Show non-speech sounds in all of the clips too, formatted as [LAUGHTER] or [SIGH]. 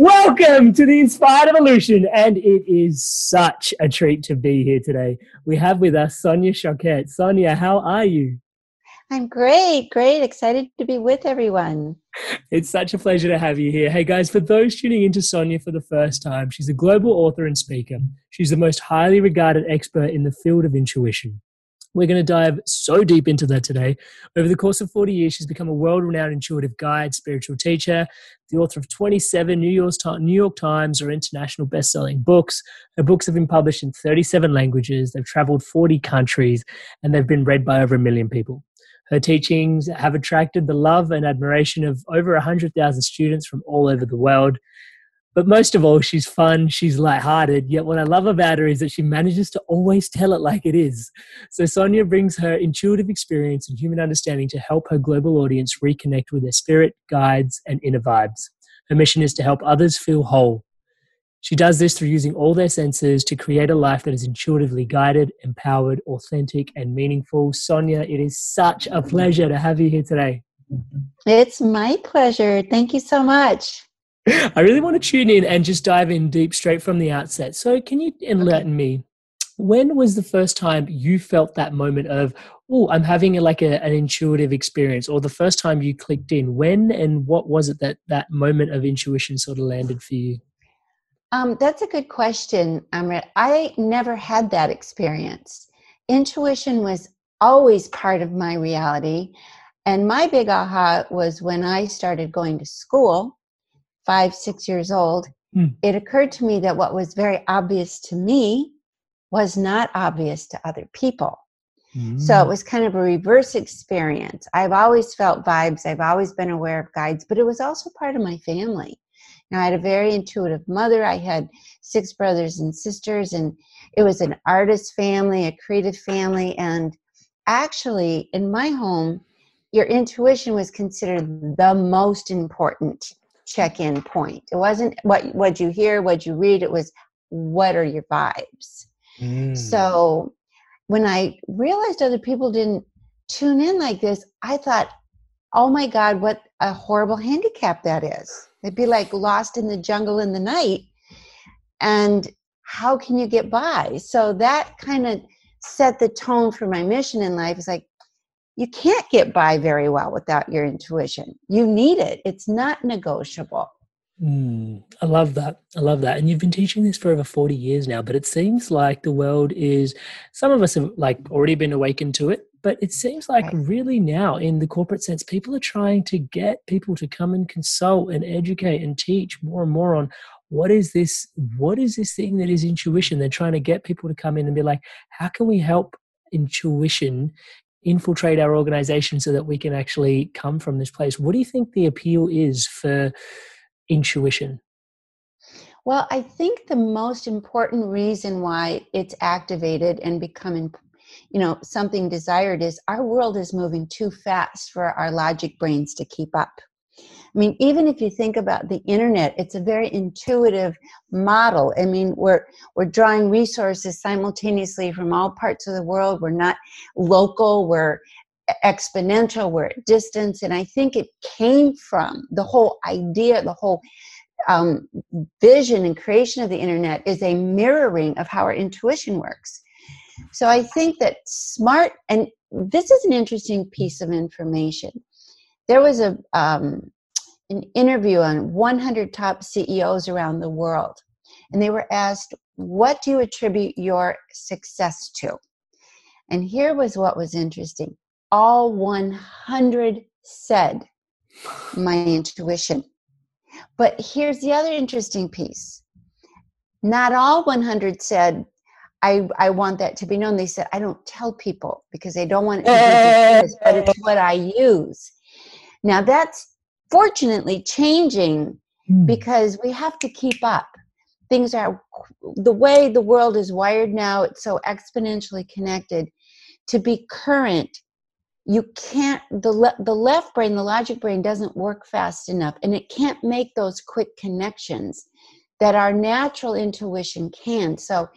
Welcome to the Inspired Evolution, and it is such a treat to be here today. We have with us Sonia Choquette. Sonia, how are you? I'm great, great, excited to be with everyone. It's such a pleasure to have you here. Hey guys, for those tuning into Sonia for the first time, she's a global author and speaker. She's the most highly regarded expert in the field of intuition. We're going to dive so deep into that today. Over the course of 40 years, she's become a world renowned intuitive guide, spiritual teacher, the author of 27 New York, New York Times or international best selling books. Her books have been published in 37 languages, they've traveled 40 countries, and they've been read by over a million people. Her teachings have attracted the love and admiration of over 100,000 students from all over the world. But most of all, she's fun, she's lighthearted. Yet, what I love about her is that she manages to always tell it like it is. So, Sonia brings her intuitive experience and human understanding to help her global audience reconnect with their spirit, guides, and inner vibes. Her mission is to help others feel whole. She does this through using all their senses to create a life that is intuitively guided, empowered, authentic, and meaningful. Sonia, it is such a pleasure to have you here today. It's my pleasure. Thank you so much. [LAUGHS] I really want to tune in and just dive in deep straight from the outset. So, can you enlighten me? When was the first time you felt that moment of, oh, I'm having a, like a, an intuitive experience, or the first time you clicked in? When and what was it that that moment of intuition sort of landed for you? Um, that's a good question, Amrit. I never had that experience. Intuition was always part of my reality. And my big aha was when I started going to school five, six years old, mm. it occurred to me that what was very obvious to me was not obvious to other people. Mm. So it hmm. was kind of a reverse experience. I've always felt vibes, I've always been aware of guides, but it was also part of my family. Now, I had a very intuitive mother. I had six brothers and sisters, and it was an artist family, a creative family. And actually, in my home, your intuition was considered the most important check-in point. It wasn't what what you hear, what you read. It was what are your vibes. Mm. So when I realized other people didn't tune in like this, I thought, oh my God, what a horrible handicap that is. It'd be like lost in the jungle in the night. And how can you get by? So that kind of set the tone for my mission in life. It's like, you can't get by very well without your intuition. You need it, it's not negotiable. Mm, I love that. I love that. And you've been teaching this for over 40 years now, but it seems like the world is, some of us have like already been awakened to it, but it seems like right. really now in the corporate sense, people are trying to get people to come and consult and educate and teach more and more on what is this, what is this thing that is intuition? They're trying to get people to come in and be like, how can we help intuition infiltrate our organization so that we can actually come from this place. What do you think the appeal is for intuition? Well, I think the most important reason why it's activated and becoming you know something desired is our world is moving too fast for our logic brains to keep up I mean, even if you think about the internet, it's a very intuitive model. I mean, we're we're drawing resources simultaneously from all parts of the world. We're not local. We're exponential. We're at distance, and I think it came from the whole idea, the whole um, vision and creation of the internet is a mirroring of how our intuition works. So I think that smart, and this is an interesting piece of information. There was a um, an interview on 100 top CEOs around the world, and they were asked, "What do you attribute your success to?" And here was what was interesting: all 100 said, "My intuition." But here's the other interesting piece. Not all 100 said, I, I want that to be known. They said, I don't tell people because they don't want it to be [LAUGHS] this, but it's what I use. Now that's fortunately changing mm. because we have to keep up. Things are the way the world is wired now, it's so exponentially connected. To be current, you can't the le- the left brain the logic brain doesn't work fast enough and it can't make those quick connections that our natural intuition can so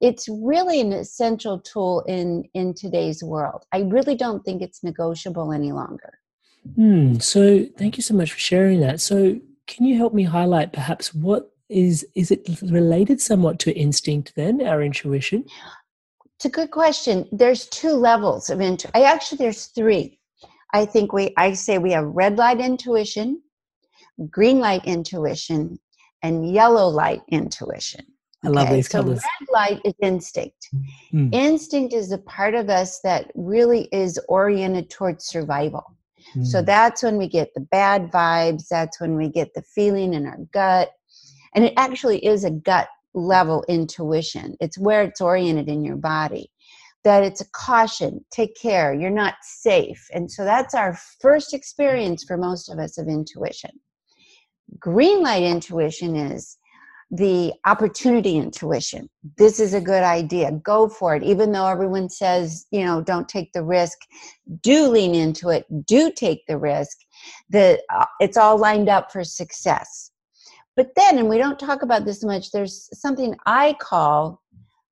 it's really an essential tool in in today's world i really don't think it's negotiable any longer mm, so thank you so much for sharing that so can you help me highlight perhaps what is is it related somewhat to instinct then our intuition it's a good question. There's two levels of intuition. I actually there's three. I think we I say we have red light intuition, green light intuition, and yellow light intuition. I love these so colors. red light is instinct. Mm. Instinct is a part of us that really is oriented towards survival. Mm. So that's when we get the bad vibes. That's when we get the feeling in our gut. And it actually is a gut level intuition. It's where it's oriented in your body. That it's a caution, take care, you're not safe. And so that's our first experience for most of us of intuition. Green light intuition is the opportunity intuition. This is a good idea. Go for it. Even though everyone says, you know, don't take the risk, do lean into it, do take the risk. The, uh, it's all lined up for success. But then, and we don't talk about this much, there's something I call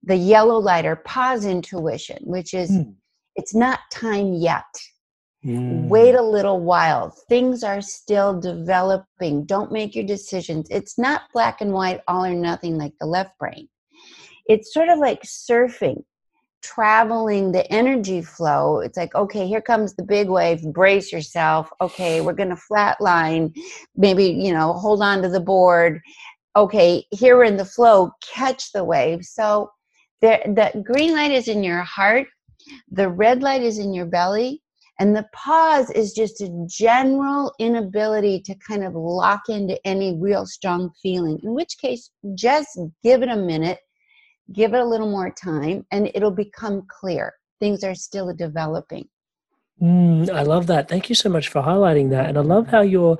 the yellow light or pause intuition, which is mm. it's not time yet. Mm. Wait a little while. Things are still developing. Don't make your decisions. It's not black and white, all or nothing like the left brain. It's sort of like surfing traveling the energy flow it's like okay here comes the big wave brace yourself okay we're going to flatline maybe you know hold on to the board okay here we're in the flow catch the wave so the, the green light is in your heart the red light is in your belly and the pause is just a general inability to kind of lock into any real strong feeling in which case just give it a minute give it a little more time and it'll become clear. Things are still developing. Mm, i love that. Thank you so much for highlighting that. And i love how you're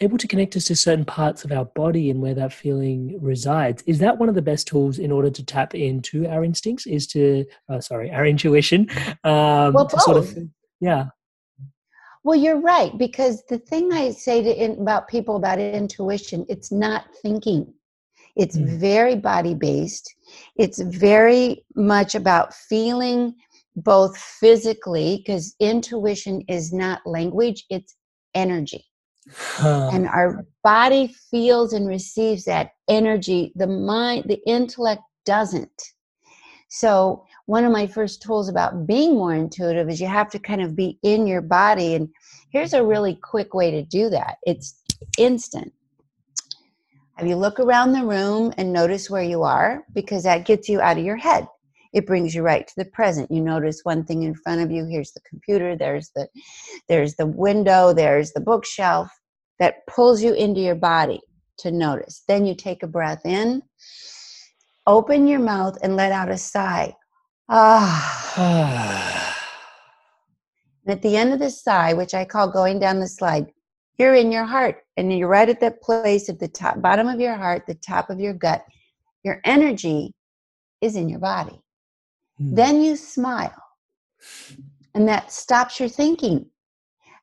able to connect us to certain parts of our body and where that feeling resides. Is that one of the best tools in order to tap into our instincts? Is to uh, sorry our intuition um, well, both. Sort of, yeah well you're right because the thing i say to in, about people about intuition it's not thinking it's mm. very body based. It's very much about feeling both physically, because intuition is not language, it's energy. Huh. And our body feels and receives that energy. The mind, the intellect doesn't. So, one of my first tools about being more intuitive is you have to kind of be in your body. And here's a really quick way to do that it's instant. Have you look around the room and notice where you are because that gets you out of your head. It brings you right to the present. You notice one thing in front of you. Here's the computer. There's the, there's the window. There's the bookshelf. That pulls you into your body to notice. Then you take a breath in, open your mouth, and let out a sigh. Ah. [SIGHS] And at the end of the sigh, which I call going down the slide, you're in your heart and you're right at that place at the top bottom of your heart, the top of your gut. Your energy is in your body. Hmm. Then you smile. And that stops your thinking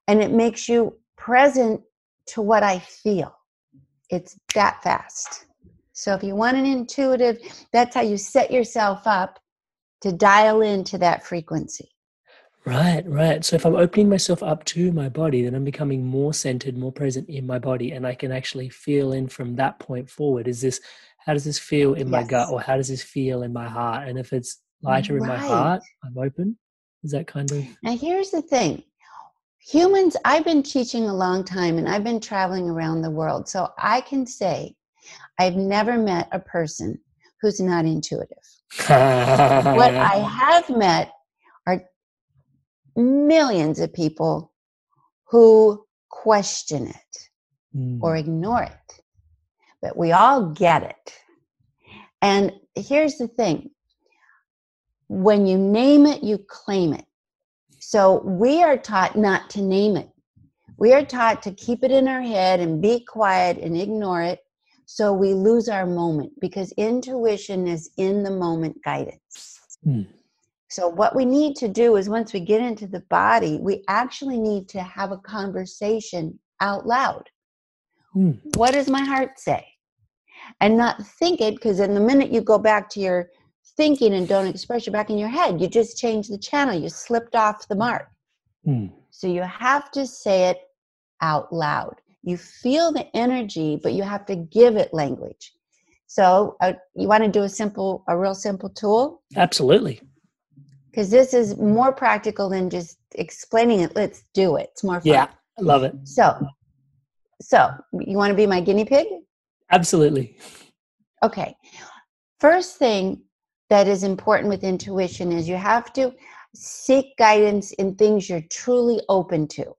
and it makes you present to what I feel. It's that fast. So if you want an intuitive, that's how you set yourself up to dial into that frequency. Right, right. So if I'm opening myself up to my body, then I'm becoming more centered, more present in my body, and I can actually feel in from that point forward. Is this how does this feel in yes. my gut, or how does this feel in my heart? And if it's lighter right. in my heart, I'm open. Is that kind of now? Here's the thing: humans. I've been teaching a long time, and I've been traveling around the world, so I can say I've never met a person who's not intuitive. What I [LAUGHS] have met are millions of people who question it mm. or ignore it. But we all get it. And here's the thing when you name it, you claim it. So we are taught not to name it. We are taught to keep it in our head and be quiet and ignore it. So we lose our moment because intuition is in the moment guidance. Mm. So, what we need to do is once we get into the body, we actually need to have a conversation out loud. Hmm. What does my heart say? And not think it, because in the minute you go back to your thinking and don't express it back in your head, you just change the channel. You slipped off the mark. Hmm. So, you have to say it out loud. You feel the energy, but you have to give it language. So, uh, you want to do a simple, a real simple tool? Absolutely because this is more practical than just explaining it. Let's do it. It's more fun. Yeah, I love it. So, so you want to be my guinea pig? Absolutely. Okay. First thing that is important with intuition is you have to seek guidance in things you're truly open to.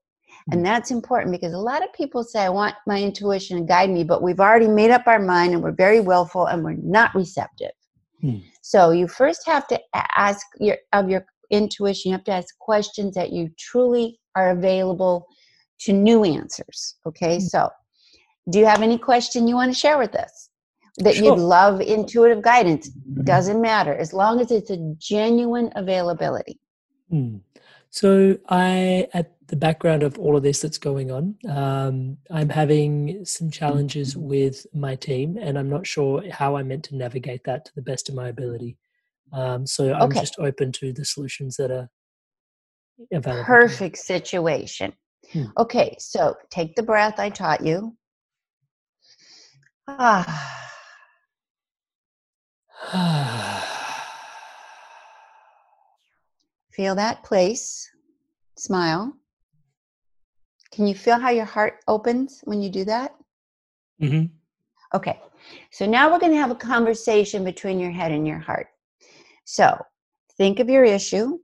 And mm. that's important because a lot of people say, I want my intuition to guide me, but we've already made up our mind and we're very willful and we're not receptive. Hmm. So you first have to ask your of your intuition. You have to ask questions that you truly are available to new answers. Okay, hmm. so do you have any question you want to share with us that sure. you'd love intuitive guidance? Mm-hmm. Doesn't matter as long as it's a genuine availability. Hmm. So I at the background of all of this that's going on. Um, I'm having some challenges with my team, and I'm not sure how I'm meant to navigate that to the best of my ability. Um, so I'm okay. just open to the solutions that are available. Perfect situation. Hmm. Okay, so take the breath I taught you. Ah. [SIGHS] Feel that place. Smile. Can you feel how your heart opens when you do that? Mm-hmm. Okay. So now we're going to have a conversation between your head and your heart. So think of your issue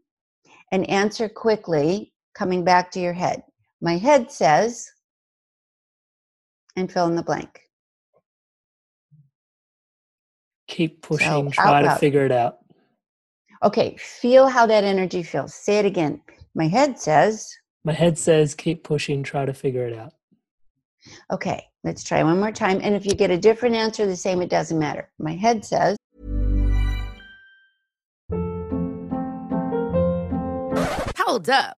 and answer quickly, coming back to your head. My head says, and fill in the blank. Keep pushing, so, try to figure it out. Okay, feel how that energy feels. Say it again. My head says, my head says keep pushing, try to figure it out. Okay, let's try one more time. And if you get a different answer, the same, it doesn't matter. My head says. Hold up.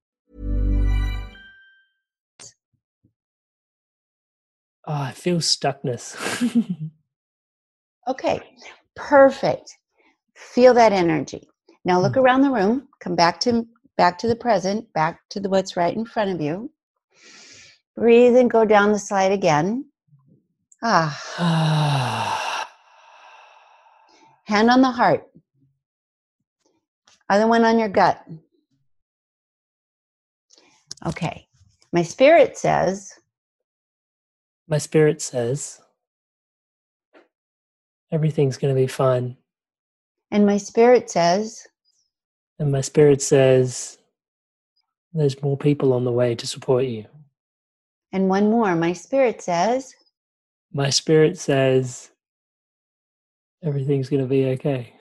Oh, I feel stuckness. [LAUGHS] Okay, perfect. Feel that energy. Now look Mm. around the room. Come back to back to the present, back to the what's right in front of you. Breathe and go down the slide again. Ah, [SIGHS] hand on the heart. Other one on your gut. Okay. My spirit says, My spirit says everything's going to be fine. and my spirit says, And my spirit says there's more people on the way to support you. and one more. My spirit says, My spirit says everything's going to be okay.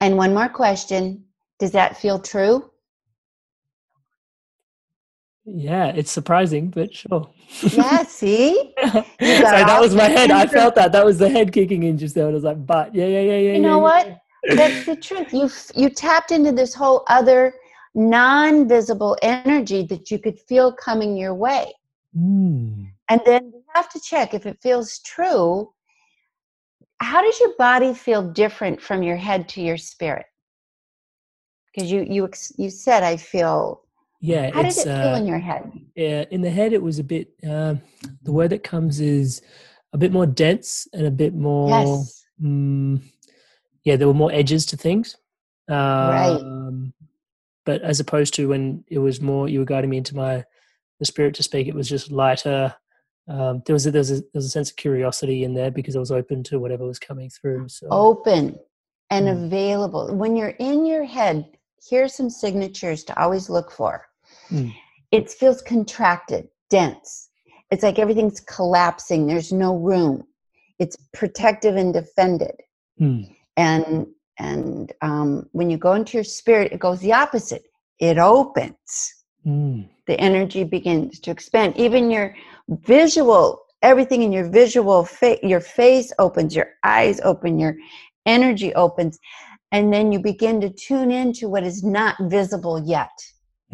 and one more question. Does that feel true? Yeah, it's surprising, but sure. Yeah, [LAUGHS] see? [LAUGHS] Sorry, that was my head. I felt that. That was the head kicking in just there. And I was like, but yeah, yeah, yeah, yeah. You know yeah, what? That's the truth. You you tapped into this whole other non-visible energy that you could feel coming your way. Mm. And then you have to check if it feels true. How does your body feel different from your head to your spirit? Because you you you said I feel. Yeah, How did it's it feel uh, in your head? yeah, in the head. It was a bit. Um, the word that comes is a bit more dense and a bit more. Yes. Mm, yeah, there were more edges to things. Right. Um, But as opposed to when it was more, you were guiding me into my the spirit to speak. It was just lighter. Um, there was a, there was a there was a sense of curiosity in there because I was open to whatever was coming through. So open and Mm. available. When you're in your head, here's some signatures to always look for. Mm. It feels contracted, dense. It's like everything's collapsing. There's no room. It's protective and defended. Hmm. And and um, when you go into your spirit, it goes the opposite. It opens. Mm. The energy begins to expand. Even your visual, everything in your visual, fa- your face opens, your eyes open, your energy opens, and then you begin to tune into what is not visible yet,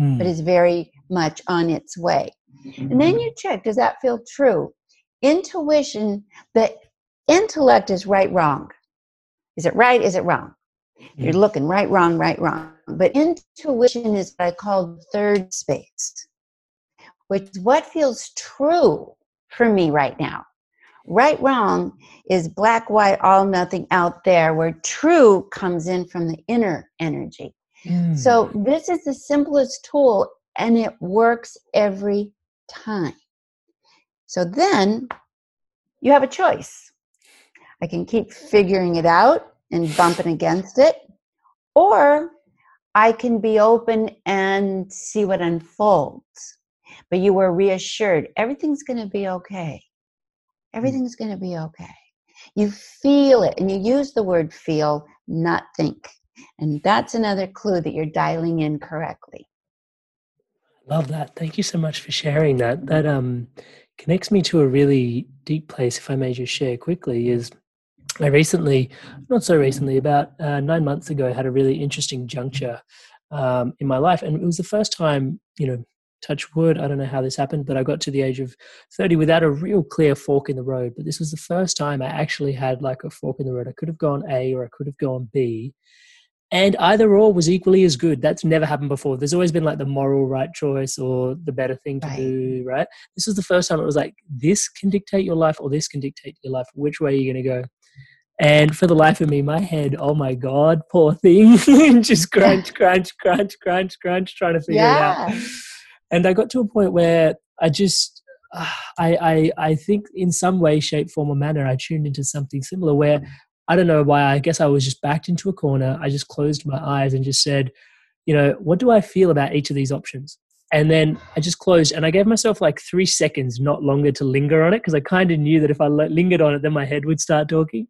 Mm. but is very much on its way. And then you check does that feel true? Intuition, the intellect is right, wrong. Is it right? Is it wrong? You're Mm. looking right, wrong, right, wrong. But intuition is what I call third space, which is what feels true for me right now. Right, wrong is black, white, all, nothing out there, where true comes in from the inner energy. Mm. So this is the simplest tool and it works every time. So then you have a choice. I can keep figuring it out and bumping against it, or I can be open and see what unfolds. But you were reassured everything's going to be okay. Everything's going to be okay. You feel it, and you use the word feel, not think. And that's another clue that you're dialing in correctly. Love that. Thank you so much for sharing that. That um connects me to a really deep place. If I may just share quickly, is I recently, not so recently, about uh, nine months ago, had a really interesting juncture um, in my life, and it was the first time, you know, touch wood. I don't know how this happened, but I got to the age of thirty without a real clear fork in the road. But this was the first time I actually had like a fork in the road. I could have gone A or I could have gone B, and either or was equally as good. That's never happened before. There's always been like the moral right choice or the better thing to Right. do, right? This was the first time it was like this can dictate your life or this can dictate your life. Which way are you going to go? And for the life of me, my head, oh my God, poor [LAUGHS] thing, just crunch, crunch, crunch, crunch, crunch, trying to figure it out. Yeah. And I got to a point where I just, uh, [SIGHS] I, I, I think in some way, shape, form, or manner, I tuned into something similar where I don't know why. I guess I was just backed into a corner. I just closed my eyes and just said, you know, what do I feel about each of these options? And then I just closed and I gave myself like three seconds, not longer, to linger on it because I kind of knew that if I lingered on it, then my head would start talking.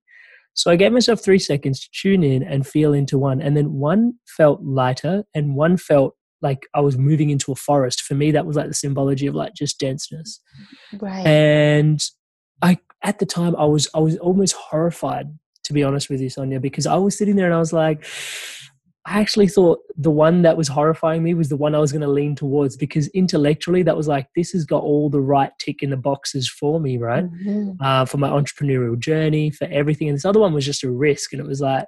So I gave myself three seconds to tune in and feel into one. And then one felt lighter and one felt like I was moving into a forest. For me, that was like the symbology of like just denseness. Right. And I, at the time, I was, I was almost horrified, to be honest with you, Sonia, because I was sitting there and I was like, I actually thought the one that was horrifying me was the one I was going to lean towards because intellectually that was like this has got all the right tick in the boxes for me, right? Mm-hmm. Uh, for my entrepreneurial journey, for everything. And this other one was just a risk, and it was like,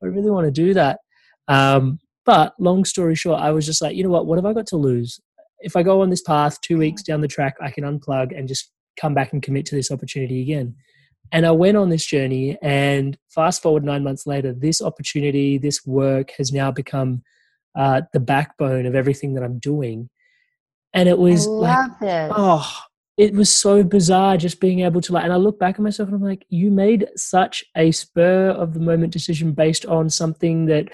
do I really want to do that? Um, but long story short, I was just like, you know what? What have I got to lose? If I go on this path, two weeks down the track, I can unplug and just come back and commit to this opportunity again. And I went on this journey, and fast forward nine months later, this opportunity, this work has now become uh, the backbone of everything that I'm doing. And it was like, it. oh, it was so bizarre just being able to like, and I look back at myself and I'm like, you made such a spur of the moment decision based on something that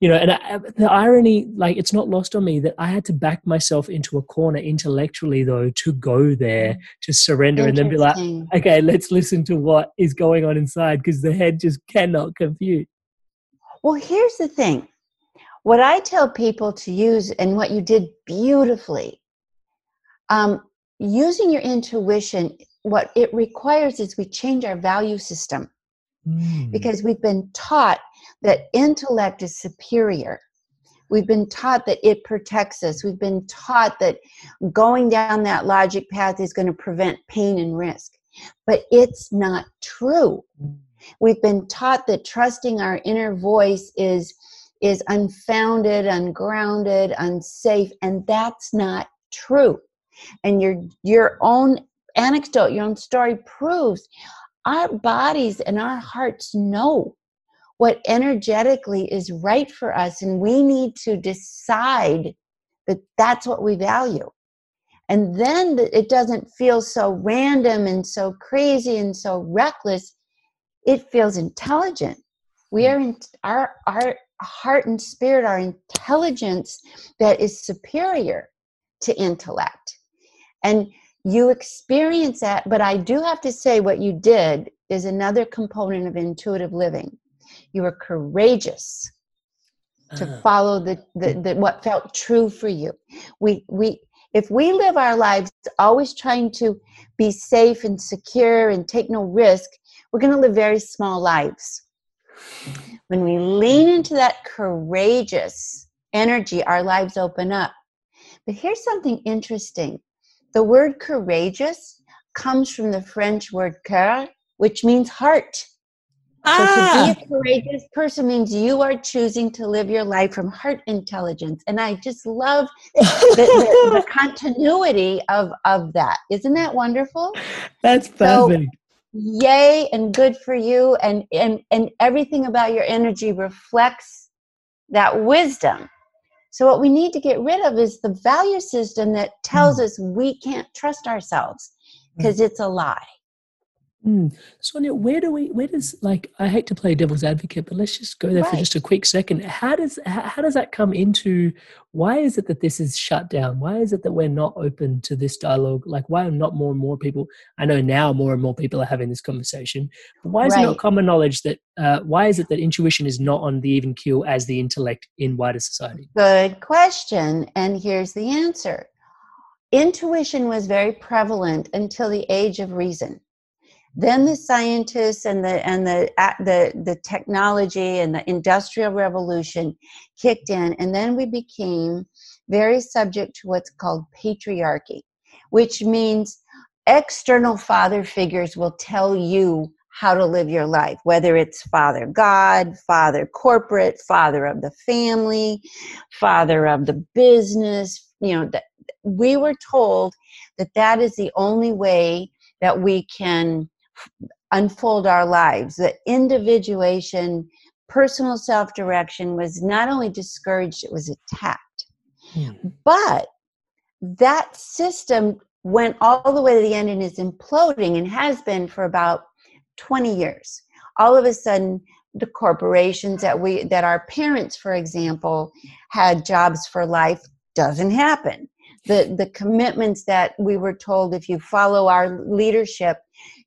you know and I, the irony like it's not lost on me that i had to back myself into a corner intellectually though to go there mm. to surrender and then be like okay let's listen to what is going on inside because the head just cannot compute well here's the thing what i tell people to use and what you did beautifully um, using your intuition what it requires is we change our value system mm. because we've been taught that intellect is superior. We've been taught that it protects us. We've been taught that going down that logic path is going to prevent pain and risk. But it's not true. We've been taught that trusting our inner voice is, is unfounded, ungrounded, unsafe, and that's not true. And your, your own anecdote, your own story proves our bodies and our hearts know what energetically is right for us and we need to decide that that's what we value. And then it doesn't feel so random and so crazy and so reckless. It feels intelligent. We hmm. are in our our heart and spirit our intelligence that is superior to intellect. And you experience that but i do have to say what you did is another component of intuitive living you were courageous to uh. follow the, the, the what felt true for you. We we if we live our lives always trying to be safe and secure and take no risk we're going to live very small lives. When we lean into that courageous energy our lives open up. But here's something interesting. The word courageous comes from the french word coeur which means heart so to be a ah. courageous person means you are choosing to live your life from heart intelligence. And I just love the, the, the [LAUGHS] continuity of, of that. Isn't that wonderful? That's perfect. So, yay and good for you. And, and, and everything about your energy reflects that wisdom. So what we need to get rid of is the value system that tells mm. us we can't trust ourselves because mm. it's a lie. Mm. Sonia, where do we? Where does like? I hate to play devil's advocate, but let's just go there right. for just a quick second. How does how, how, does that come into? Why is it that this is shut down? Why is it that we're not open to this dialogue? Like, why are not more and more people? I know now more and more people are having this conversation. But why is right. it not common knowledge that? Uh, why is it that intuition is not on the even keel as the intellect in wider society? Good question, and here's the answer. Intuition was very prevalent until the age of reason then the scientists and the and the the the technology and the industrial revolution kicked in, and then we became very subject to what's called patriarchy, which means external father figures will tell you how to live your life, whether it's father God, father corporate, father of the family, father of the business. You know, that we were told that that is the only way that we can unfold our lives. The individuation, personal self direction was not only discouraged, it was attacked. Hmm. But that system went all the way to the end and is imploding and has been for about 20 years. All of a sudden, the corporations that we that our parents for example had jobs for life doesn't happen the the commitments that we were told if you follow our leadership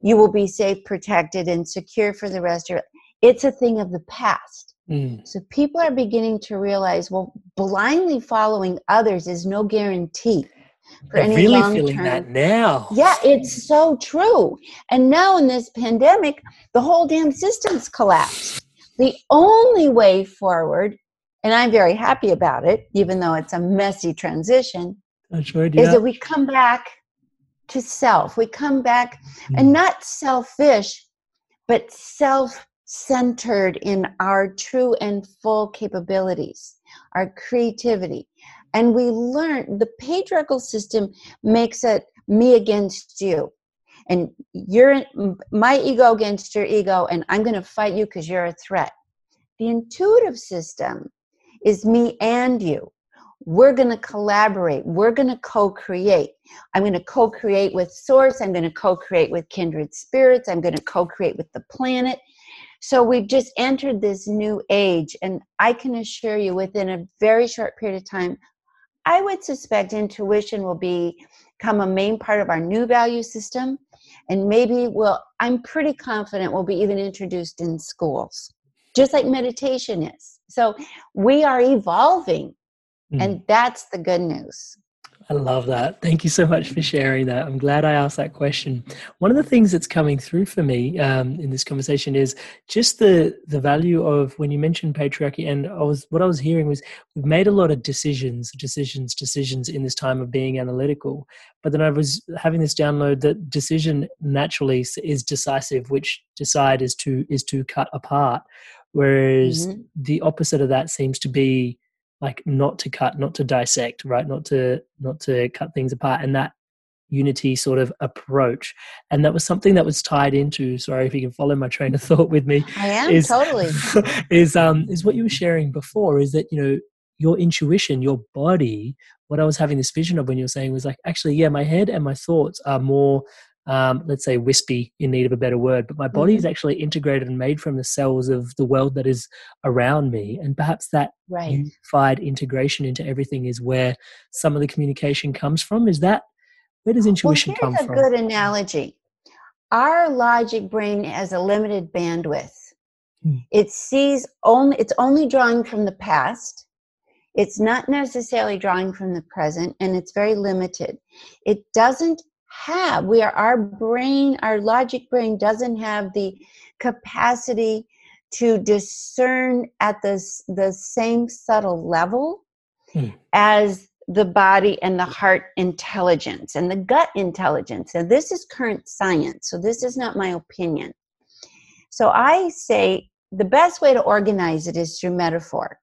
you will be safe protected and secure for the rest of it it's a thing of the past mm. so people are beginning to realize well blindly following others is no guarantee for I'm any really long feeling term. that now. Yeah, it's so true. And now in this pandemic, the whole damn system's collapsed. The only way forward and I'm very happy about it, even though it's a messy transition, sure is that we come back to self. We come back mm. and not selfish, but self centered in our true and full capabilities, our creativity. And we learn the patriarchal system makes it me against you. And you're my ego against your ego, and I'm going to fight you because you're a threat. The intuitive system is me and you. We're going to collaborate. We're going to co create. I'm going to co create with Source. I'm going to co create with kindred spirits. I'm going to co create with the planet. So we've just entered this new age, and I can assure you within a very short period of time, I would suspect intuition will be, become a main part of our new value system. And maybe will I'm pretty confident will be even introduced in schools, just like meditation is. So we are evolving, mm. and that's the good news. I love that. Thank you so much for sharing that. I'm glad I asked that question. One of the things that's coming through for me um, in this conversation is just the the value of when you mentioned patriarchy, and I was what I was hearing was we've made a lot of decisions, decisions, decisions in this time of being analytical. But then I was having this download that decision naturally is decisive, which decide is to is to cut apart, whereas mm-hmm. the opposite of that seems to be like not to cut not to dissect right? Not to not to cut things apart and that unity sort of approach. And that was something that was tied into sorry if you can follow my train of thought with me i am is, totally. [LAUGHS] is um is what you were sharing before is that you know your intuition your body what i was having this vision of when you were saying was like actually yeah my head and my thoughts are more um, let's say wispy in need of a better word but my body mm-hmm. is actually integrated and made from the cells of the world that is around me. And perhaps that right. unified integration into everything is where some of the communication comes from. Is that where does intuition well, come from a good analogy. Our logic brain has a limited bandwidth. Hmm. it sees only it's only drawing from the past. It's not necessarily drawing from the present and it's very limited. It doesn't have we are our brain our logic brain doesn't have the capacity to discern at the, the same subtle level hmm. as the body and the heart intelligence and the gut intelligence. And this is current science so this is not my opinion. So i say the best way to organize it is through metaphor.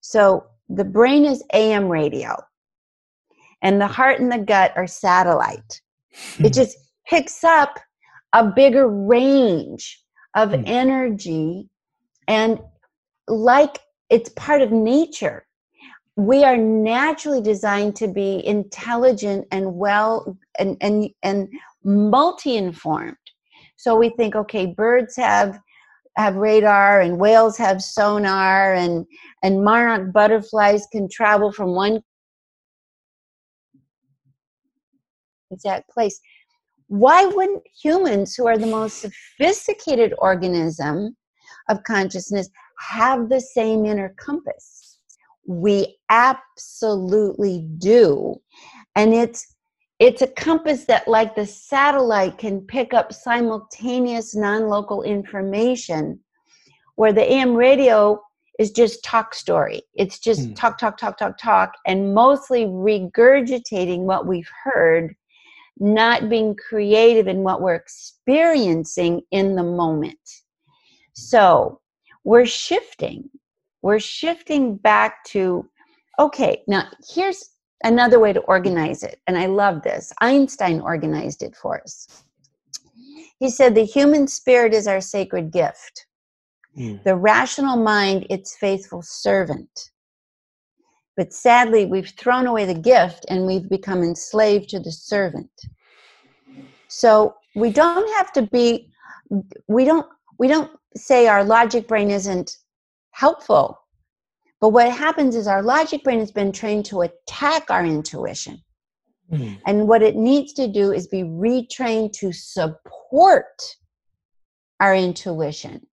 So the brain is am radio and the heart and the gut are satellite it just picks up a bigger range of mm. energy and like it's part of nature. We are naturally designed to be intelligent and well and and and multi-informed. So we think okay birds have have radar and whales have sonar and and monarch butterflies can travel from one exact place. Why wouldn't humans, who are the most sophisticated organism of consciousness, have the same inner compass? We absolutely do. And it's it's a compass that like the satellite can pick up simultaneous non-local information where the am radio is just talk story. It's just mm. talk, talk, talk, talk, talk, and mostly regurgitating what we've heard not being creative in what we're experiencing in the moment. So we're shifting. We're shifting back to, okay, now here's another way to organize it. And I love this. Einstein organized it for us. He said, The human spirit is our sacred gift, mm. the rational mind, its faithful servant. But sadly, we've thrown away the gift and we've become enslaved to the servant. So we don't have to be, we don't, we don't say our logic brain isn't helpful. But what happens is our logic brain has been trained to attack our intuition. Mm-hmm. And what it needs to do is be retrained to support our intuition.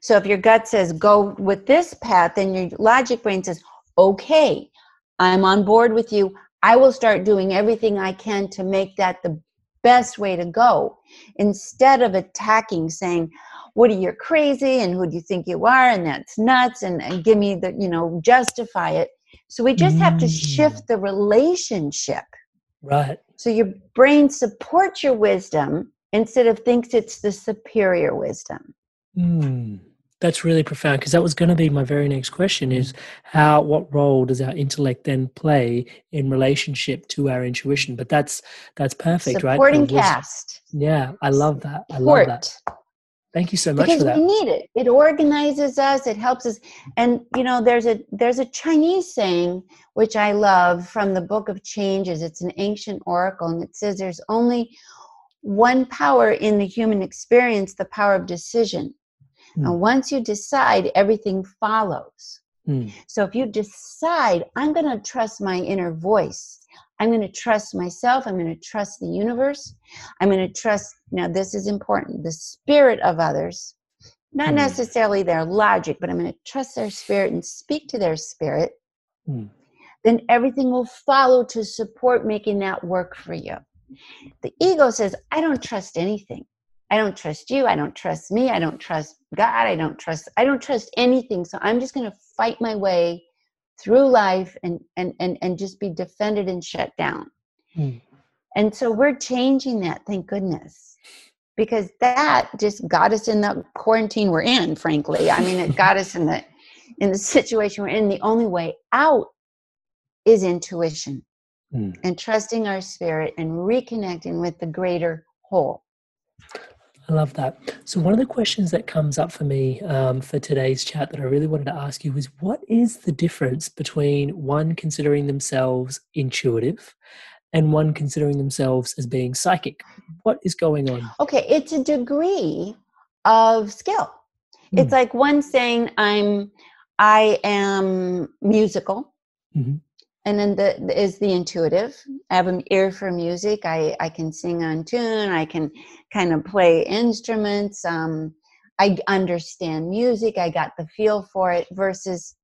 So if your gut says go with this path, then your logic brain says, okay, I'm on board with you. I will start doing everything I can to make that the best way to go. Instead of attacking saying what are you crazy? And who do you think you are? And that's nuts. And, and give me the you know justify it. So we just have to shift the relationship. Right. so your brain supports your wisdom instead of thinks it's the superior wisdom. Hmm. That's really profound because that was going to be my very next question is how what role does our intellect then play in relationship to our intuition? But that's that's perfect right? Supporting cast. Yeah i love that. I love that. Thank you so much because for that. we need it. It organizes us it helps us. And you know there's a there's a chinese saying which i love from the book of changes. It's an ancient oracle and it says there's only one power in the human experience the power of decision Hmm. and once you decide everything follows Hmm. so if you decide i'm going to trust my inner voice i'm going to trust myself i'm going to trust the universe i'm going to trust now this is important the spirit of others not Hmm. necessarily their logic but i'm going to trust their spirit and speak to their spirit Hmm. then everything will follow to support making that work for you the ego says i don't trust anything i don't trust you i don't trust me i don't trust god i don't trust i don't trust anything. So i'm just going to fight my way through life and and and, and just be defended and shut down. Hmm. and so we're changing that thank goodness. Because that just got us in the quarantine we're in frankly. I mean it got us in the in the situation we're in. The only way out is intuition Hmm. and trusting our spirit and reconnecting with the greater whole I love that. So, one of the questions that comes up for me um, for today's chat that I really wanted to ask you is what is the difference between one considering themselves intuitive and one considering themselves as being psychic? What is going on? okay it's a degree of skill it's Hmm. like one saying i'm i am musical Mhm. And then the is the intuitive i have an ear for music i i can sing on tune i can kind of play instruments um i understand music i got the feel for it versus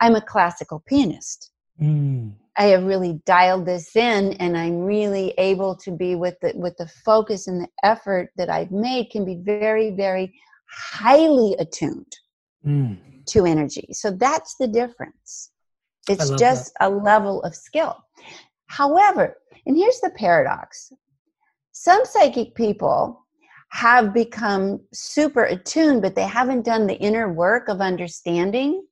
i'm a classical pianist Mm. I have really dialed this in and I'm really able to be with the with the focus and the effort that I've made can be very very highly attuned Mm. to energy. So that's the difference. It's just a level of skill. However, and here's the paradox. Some psychic people have become super attuned but they haven't done the inner work of understanding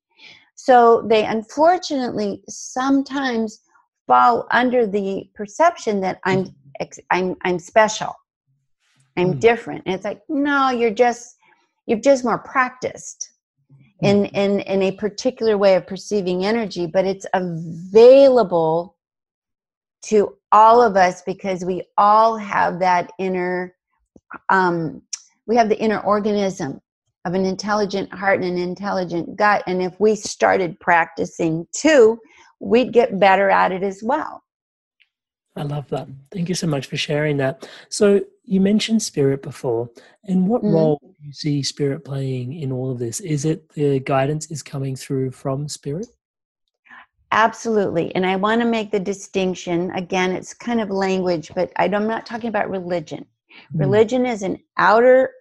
so they unfortunately sometimes fall under the perception that I'm I'm I'm special. I'm Hmm. different. And it's like, no, you're just you're just more practiced in in in a particular way of perceiving energy, but it's available to all of us because we all have that inner um we have the inner organism of an intelligent heart and an intelligent gut. And if we started practicing too, we'd get better at it as well. I love that. Thank you so much for sharing that. So, you mentioned spirit before, and what Mhm. role do you see spirit playing in all of this? Is it the guidance is coming through from spirit? Absolutely. And I want to make the distinction again, it's kind of language, but I'm not talking about religion. Mm. Religion is an outer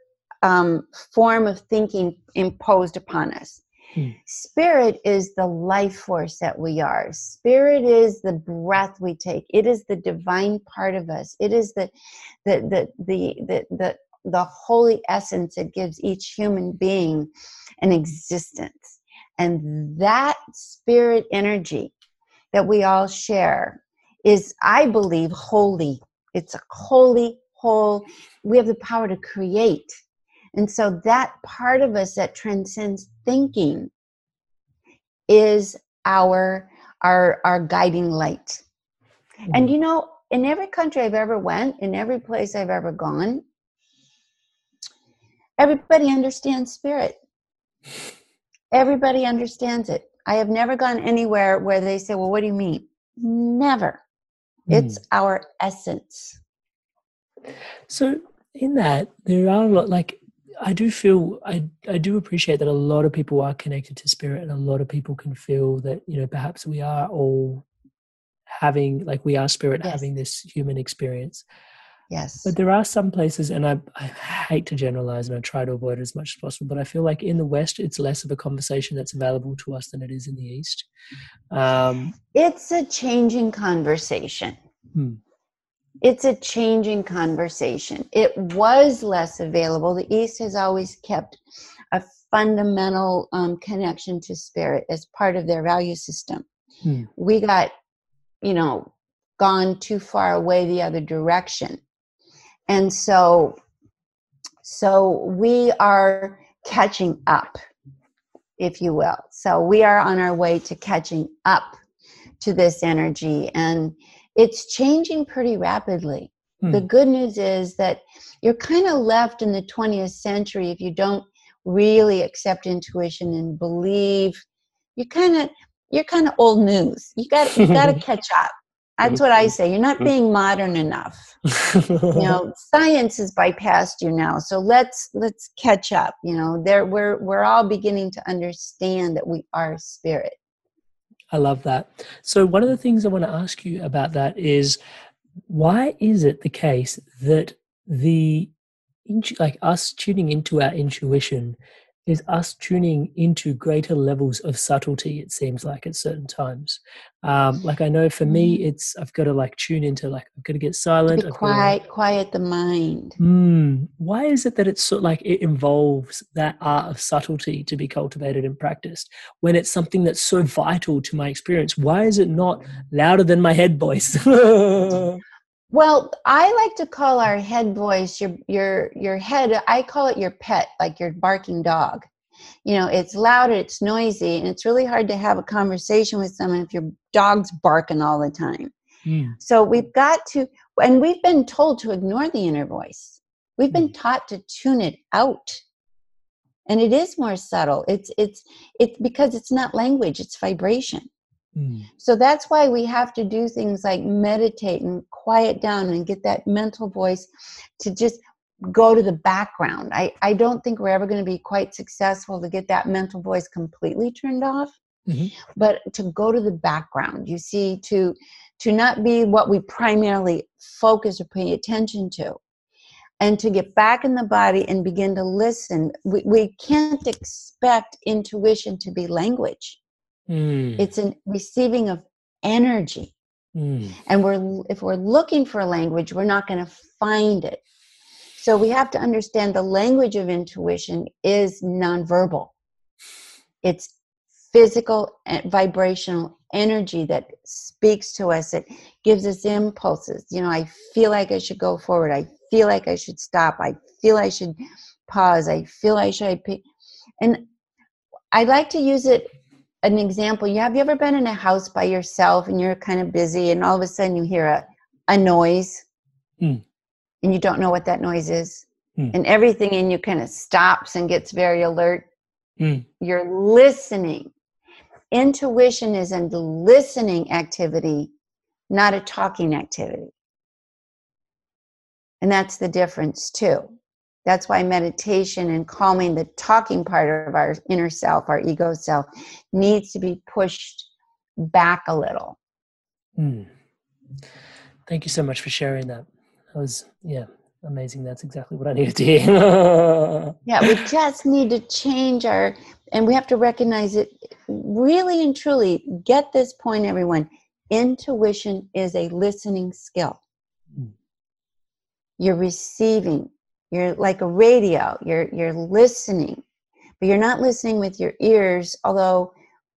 um, form of thinking imposed upon us. Hmm. Spirit is the life force that we are. Spirit is the breath we take. It is the divine part of us. It is the the the the the the, the holy essence that gives each human being an existence. And that spirit energy that we all share is, I believe, holy. It's a holy, whole. We have the power to create. And so that part of us that transcends thinking is our our our guiding light. And Mm. you know, in every country I've ever went, in every place I've ever gone, everybody understands spirit. Everybody understands it. I have never gone anywhere where they say, "Well, what do you mean?" Never. It's our essence. So in that, there are a lot like I do feel I I do appreciate that a lot of people are connected to spirit and a lot of people can feel that, you know, perhaps we are all having like we are spirit Yes. having this human experience. Yes. But there are some places, and I, I hate to generalize and I try to avoid it as much as possible, but I feel like in the West, it's less of a conversation that's available to us than it is in the East. Um, it's a changing conversation. Hmm. It's a changing conversation. It was less available. The East has always kept a fundamental um, connection to spirit as part of their value system. Hmm. We got, you know, gone too far away the other direction and so so we are catching up if you will so we are on our way to catching up to this energy and it's changing pretty rapidly. Hmm. the good news is that you're kind of left in the 20th century if you don't really accept intuition and believe. You're kind of you're kind of old news. You got you got to [LAUGHS] catch up. That's what i say. You're not being modern enough. You know [LAUGHS] science has bypassed you now so let's let's catch up. You know there we're we're all beginning to understand that we are spirit I love that. So, one of the things I want to ask you about that is why is it the case that the like us tuning into our intuition is us tuning into greater levels of subtlety it seems like at certain times um like i know for me it's i've got to like tune into like i've got to get silent be I've gotta, quiet quiet the mind Hmm. why is it that it's of like it involves that art of subtlety to be cultivated and practiced when it's something that's so vital to my experience? Why is it not louder than my head voice? [LAUGHS] well i like to call our head voice your your your head i call it your pet like your barking dog you know it's loud it's noisy and it's really hard to have a conversation with someone if your dog's barking all the time Hmm. So we've got to, and we've been told to ignore the inner voice. We've been taught to tune it out. And it is more subtle. It's it's it's because it's not language, it's vibration. Hmm. So that's why we have to do things like meditate and quiet down and get that mental voice to just go to the background. I, I don't think we're ever going to be quite successful to get that mental voice completely turned off, Mhm. but to go to the background. You see, to to not be what we primarily focus or pay attention to. And to get back in the body and begin to listen. We, we can't expect intuition to be language Hmm. it's a receiving of energy. Hmm. and we're if we're looking for a language we're not going to find it. So we have to understand the language of intuition is nonverbal. It's physical and vibrational energy that speaks to us. It gives us impulses. You know i feel like i should go forward. I feel like i should stop. I feel i should pause. I feel i should pick and i like to use it an example you have you ever been in a house by yourself and you're kind of busy and all of a sudden you hear a, a noise Hmm. and you don't know what that noise is Hmm. and everything in you kind of stops and gets very alert Hmm. you're listening intuition is a listening activity not a talking activity and that's the difference too that's why meditation and calming the talking part of our inner self our ego self needs to be pushed back a little Hmm. Thank you so much for sharing that. That was yeah, amazing. That's exactly what I needed to hear. [LAUGHS] Yeah, we just need to change our, and we have to recognize it really and truly. Get this point, everyone. Intuition is a listening skill. Mm. You're receiving. You're like a radio. You're you're listening, but you're not listening with your ears. Although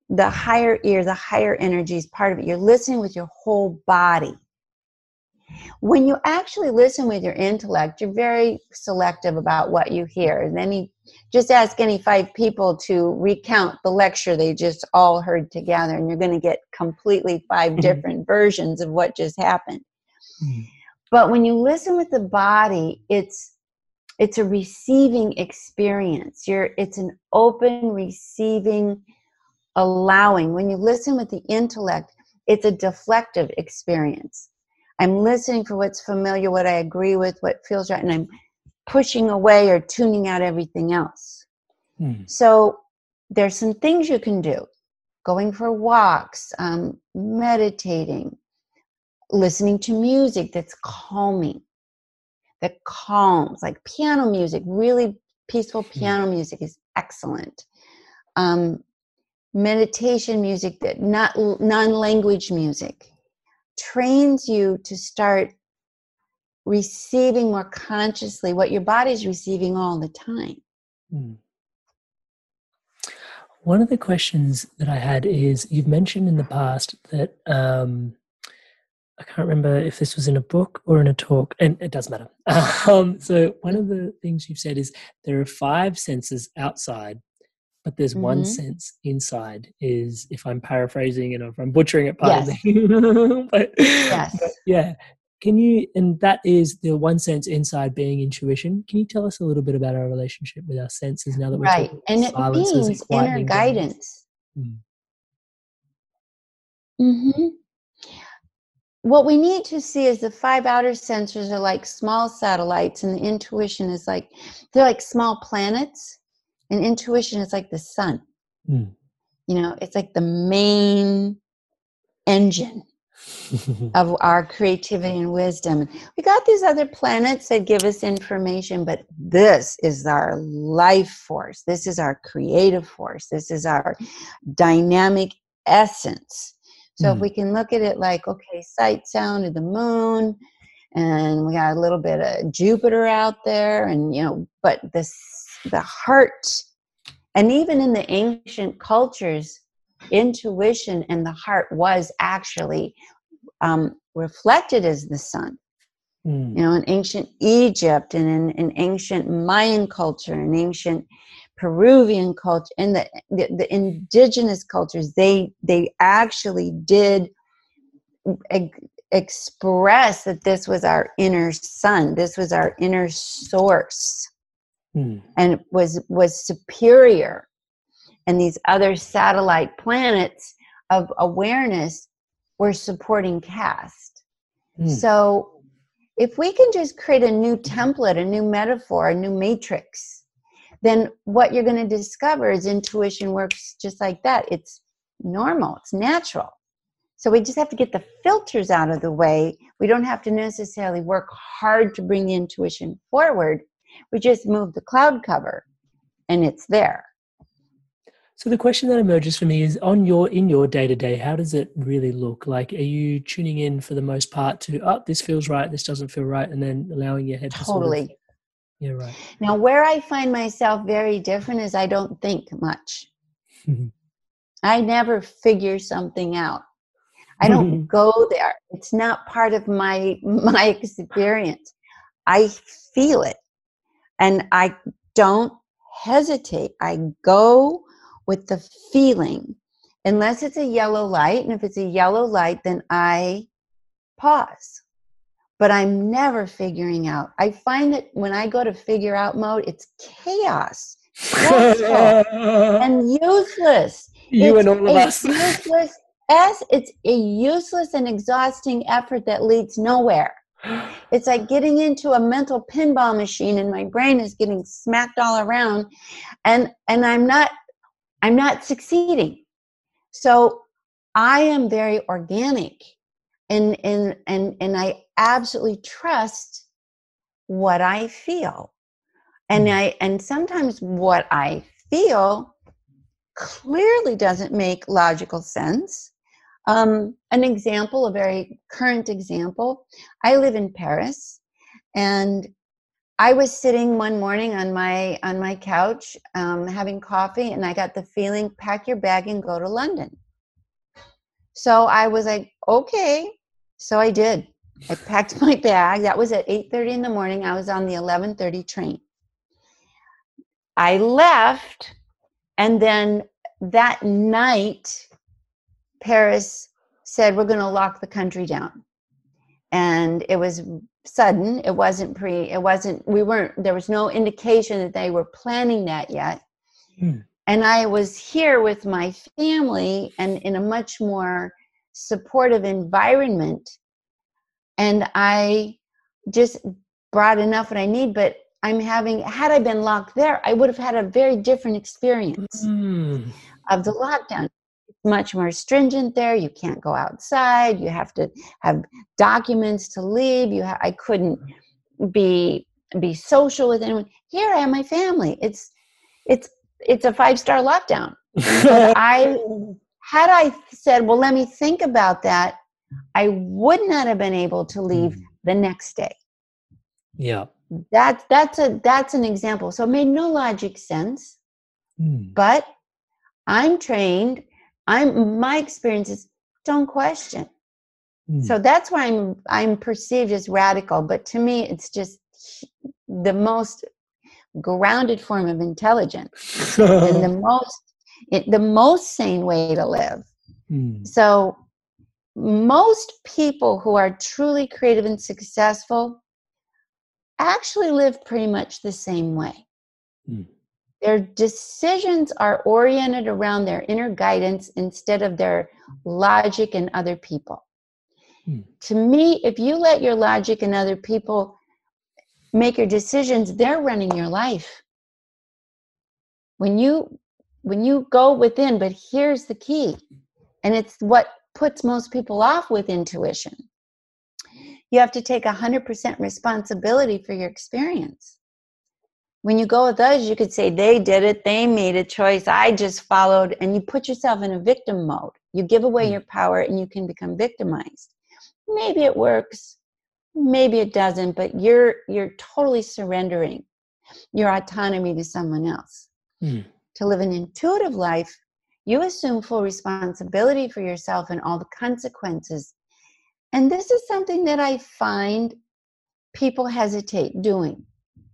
the higher ear, the higher energy is part of it. You're listening with your whole body when you actually listen with your intellect, you're very selective about what you hear. And then you just ask any five people to recount the lecture they just all heard together, and you're going to get completely 5 Mhm. different versions of what just happened. Mm. But when you listen with the body, it's it's a receiving experience. You're it's an open receiving, allowing. When you listen with the intellect, it's a deflective experience. I'm listening for what's familiar, what I agree with, what feels right, and I'm pushing away or tuning out everything else. Hmm. So there's some things you can do going for walks, um, meditating, listening to music that's calming. That calms, like piano music, really peaceful Hmm. piano music is excellent. Um, meditation music that not non-language music trains you to start receiving more consciously what your body's receiving all the time. Hmm. One of the questions that I had is you've mentioned in the past that um, I can't remember if this was in a book or in a talk, and it does matter. [LAUGHS] Um, so, one of the things you've said is there are five senses outside, but there's one Mhm. sense inside. Is if I'm paraphrasing and if I'm butchering it, pardon Yes. me. [LAUGHS] but, Yes. but yeah, can you? And that is the one sense inside being intuition. Can you tell us a little bit about our relationship with our senses now that we're Right. talking about And it means inner down? guidance. Mm. hmm What we need to see is the five outer sensors are like small satellites, and the intuition is like they're like small planets, and intuition is like the sun. Mm. You know, it's like the main engine [LAUGHS] of our creativity and wisdom. We got these other planets that give us information, but this is our life force. This is our creative force. This is our dynamic essence. So if Mm. we can look at it like, okay, sight, sound of the moon, and we got a little bit of Jupiter out there, and you know, but this the heart, and even in the ancient cultures, intuition and the heart was actually um, reflected as the sun. Mm. You know, in ancient Egypt and in, in ancient Mayan culture and ancient Peruvian culture and the, the the indigenous cultures, they they actually did ex- express that this was our inner sun, this was our inner source Mm. and was was superior and these other satellite planets of awareness were supporting cast Mm. so if we can just create a new template a new metaphor a new matrix then what you're going to discover is intuition works just like that. It's normal it's natural. So we just have to get the filters out of the way. We don't have to necessarily work hard to bring the intuition forward. We just move the cloud cover and it's there. So the question that emerges for me is on your in your day to day, how does it really look? Like are you tuning in for the most part to oh this feels right, this doesn't feel right, and then allowing your head to sort of- yeah, right. now where i find myself very different is i don't think much [LAUGHS] I never figure something out. I don't [LAUGHS] go there. It's not part of my [LAUGHS] my experience. I feel it. And I don't hesitate. I go with the feeling. Unless it's a yellow light, and if it's a yellow light, then I pause. But I'm never figuring out. I find that when I go to figure out mode, it's chaos, stressful, [LAUGHS] and useless you it's and all of us. useless as it's a useless and exhausting effort that leads nowhere it's like getting into a mental pinball machine and my brain is getting smacked all around and and i'm not i'm not succeeding so i am very organic and and and and i absolutely trust what i feel and Mm. i and sometimes what i feel clearly doesn't make logical sense. Um, an example, a very current example, I live in Paris, and I was sitting one morning on my on my couch um, having coffee, and I got the feeling, pack your bag and go to London. So I was like, okay. So I did. I [LAUGHS] packed [LAUGHS] my bag. That was at 8:30 in the morning. I was on the 11:30 train. I left and then that night, Paris said, We're going to lock the country down. And it was sudden. It wasn't pre, it wasn't, we weren't, there was no indication that they were planning that yet. Hmm. And I was here with my family and in a much more supportive environment. And I just brought enough what I need, but I'm having, had I been locked there, I would have had a very different experience Mm. of the lockdown. It's much more stringent there. You can't go outside. You have to have documents to leave. You ha- I couldn't, be be social with anyone. Here I am, my family. It's it's it's a five star lockdown. But [LAUGHS] I had I said, well, let me think about that, I would not have been able to leave Mm. the next day. Yeah. That's that's a that's an example. So it made no logic sense, Mm. but I'm trained. I'm my experience is don't question. Mm. So that's why I'm I'm perceived as radical, but to me it's just the most grounded form of intelligence and the [LAUGHS] most it, the most sane way to live. Mm. So most people who are truly creative and successful actually live pretty much the same way. Mm. Their decisions are oriented around their inner guidance instead of their logic and other people. Hmm. To me, if you let your logic and other people make your decisions, they're running your life. When you when you go within, but here's the key, and it's what puts most people off with intuition. You have to take 100% responsibility for your experience. When you go with us, you could say, they did it, they made a choice, I just followed, and you put yourself in a victim mode. You give away Mm. your power and you can become victimized. Maybe it works, maybe it doesn't, but you're you're totally surrendering your autonomy to someone else. Mm. To live an intuitive life, you assume full responsibility for yourself and all the consequences. And this is something that I find people hesitate doing.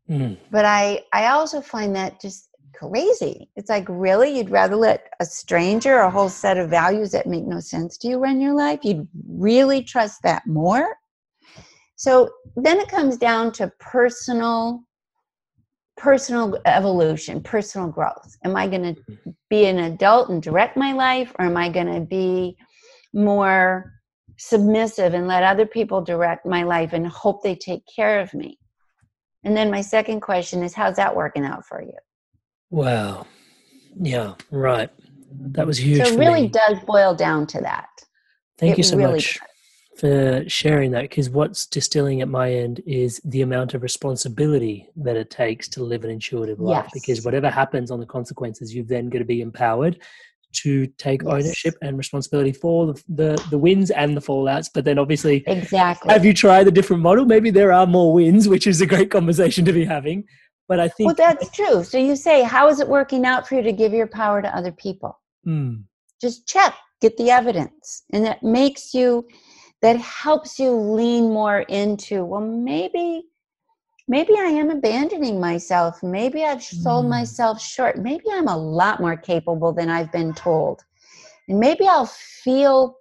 Mm. But I, I also find that just crazy. It's like, really? You'd rather let a stranger, a whole set of values that make no sense to you run your life? You'd really trust that more? So then it comes down to personal personal evolution, personal growth. Am I going to be an adult and direct my life or am I going to be more submissive and let other people direct my life and hope they take care of me? And then my second question is how's that working out for you? Wow. Yeah, right. That was huge. so it really me. does boil down to that. Thank it you so really much for sharing that because what's distilling at my end is the amount of responsibility that it takes to live an intuitive life Yes. because whatever happens on the consequences you've then got to be empowered to take Yes. ownership and responsibility for the, the the wins and the fallouts but then obviously Exactly. have you tried a different model maybe there are more wins which is a great conversation to be having but i think well, that's true. So you say, how is it working out for you to give your power to other people? Mm, just check get the evidence and that makes you that helps you lean more into well maybe maybe i am abandoning myself maybe i've sold Mm. myself short maybe i'm a lot more capable than i've been told and maybe i'll feel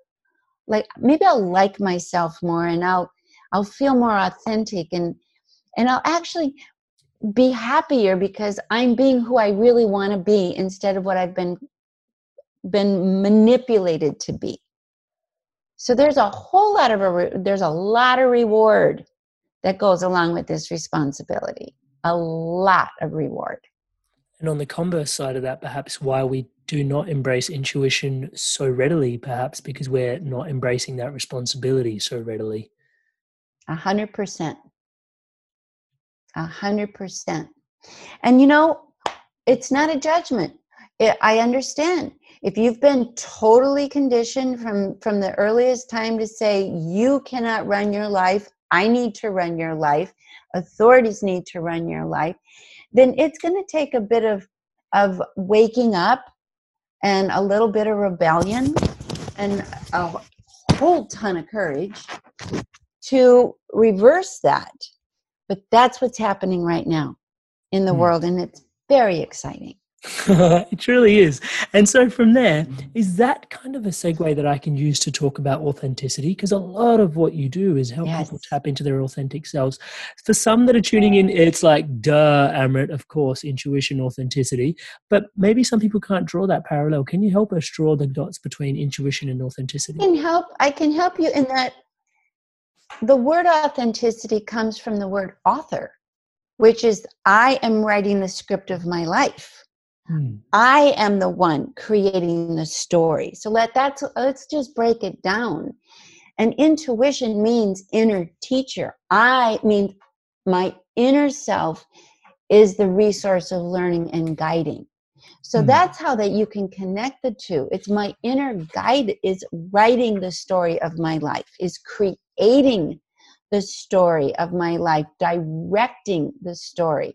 like maybe i'll like myself more and i'll i'll feel more authentic and and i'll actually be happier because i'm being who i really want to be instead of what i've been been manipulated to be. So there's a whole lot of a re- there's a lot of reward that goes along with this responsibility. A lot of reward. and on the converse side of that perhaps why we do not embrace intuition so readily perhaps because we're not embracing that responsibility so readily A hundred percent. A hundred percent. And you know, it's not a judgment. It, I understand. If you've been totally conditioned from from the earliest time to say you cannot run your life, I need to run your life, authorities need to run your life, then it's going to take a bit of of waking up and a little bit of rebellion and a whole ton of courage to reverse that. But that's what's happening right now in the Hmm. world, and it's very exciting. [LAUGHS] it truly is. And so from there, is that kind of a segue that I can use to talk about authenticity? Because a lot of what you do is help people tap into their authentic selves. For some that are tuning in, it's like, duh, Amrit, of course, intuition, authenticity. But maybe some people can't draw that parallel. Can you help us draw the dots between intuition and authenticity? I can help. I can help you in that. The word authenticity comes from the word author, which is I am writing the script of my life. Hmm. I am the one creating the story. So let that let's just break it down. And intuition means inner teacher. I mean my inner self is the resource of learning and guiding so Mm. that's how that you can connect the two it's my inner guide is writing the story of my life is creating the story of my life directing the story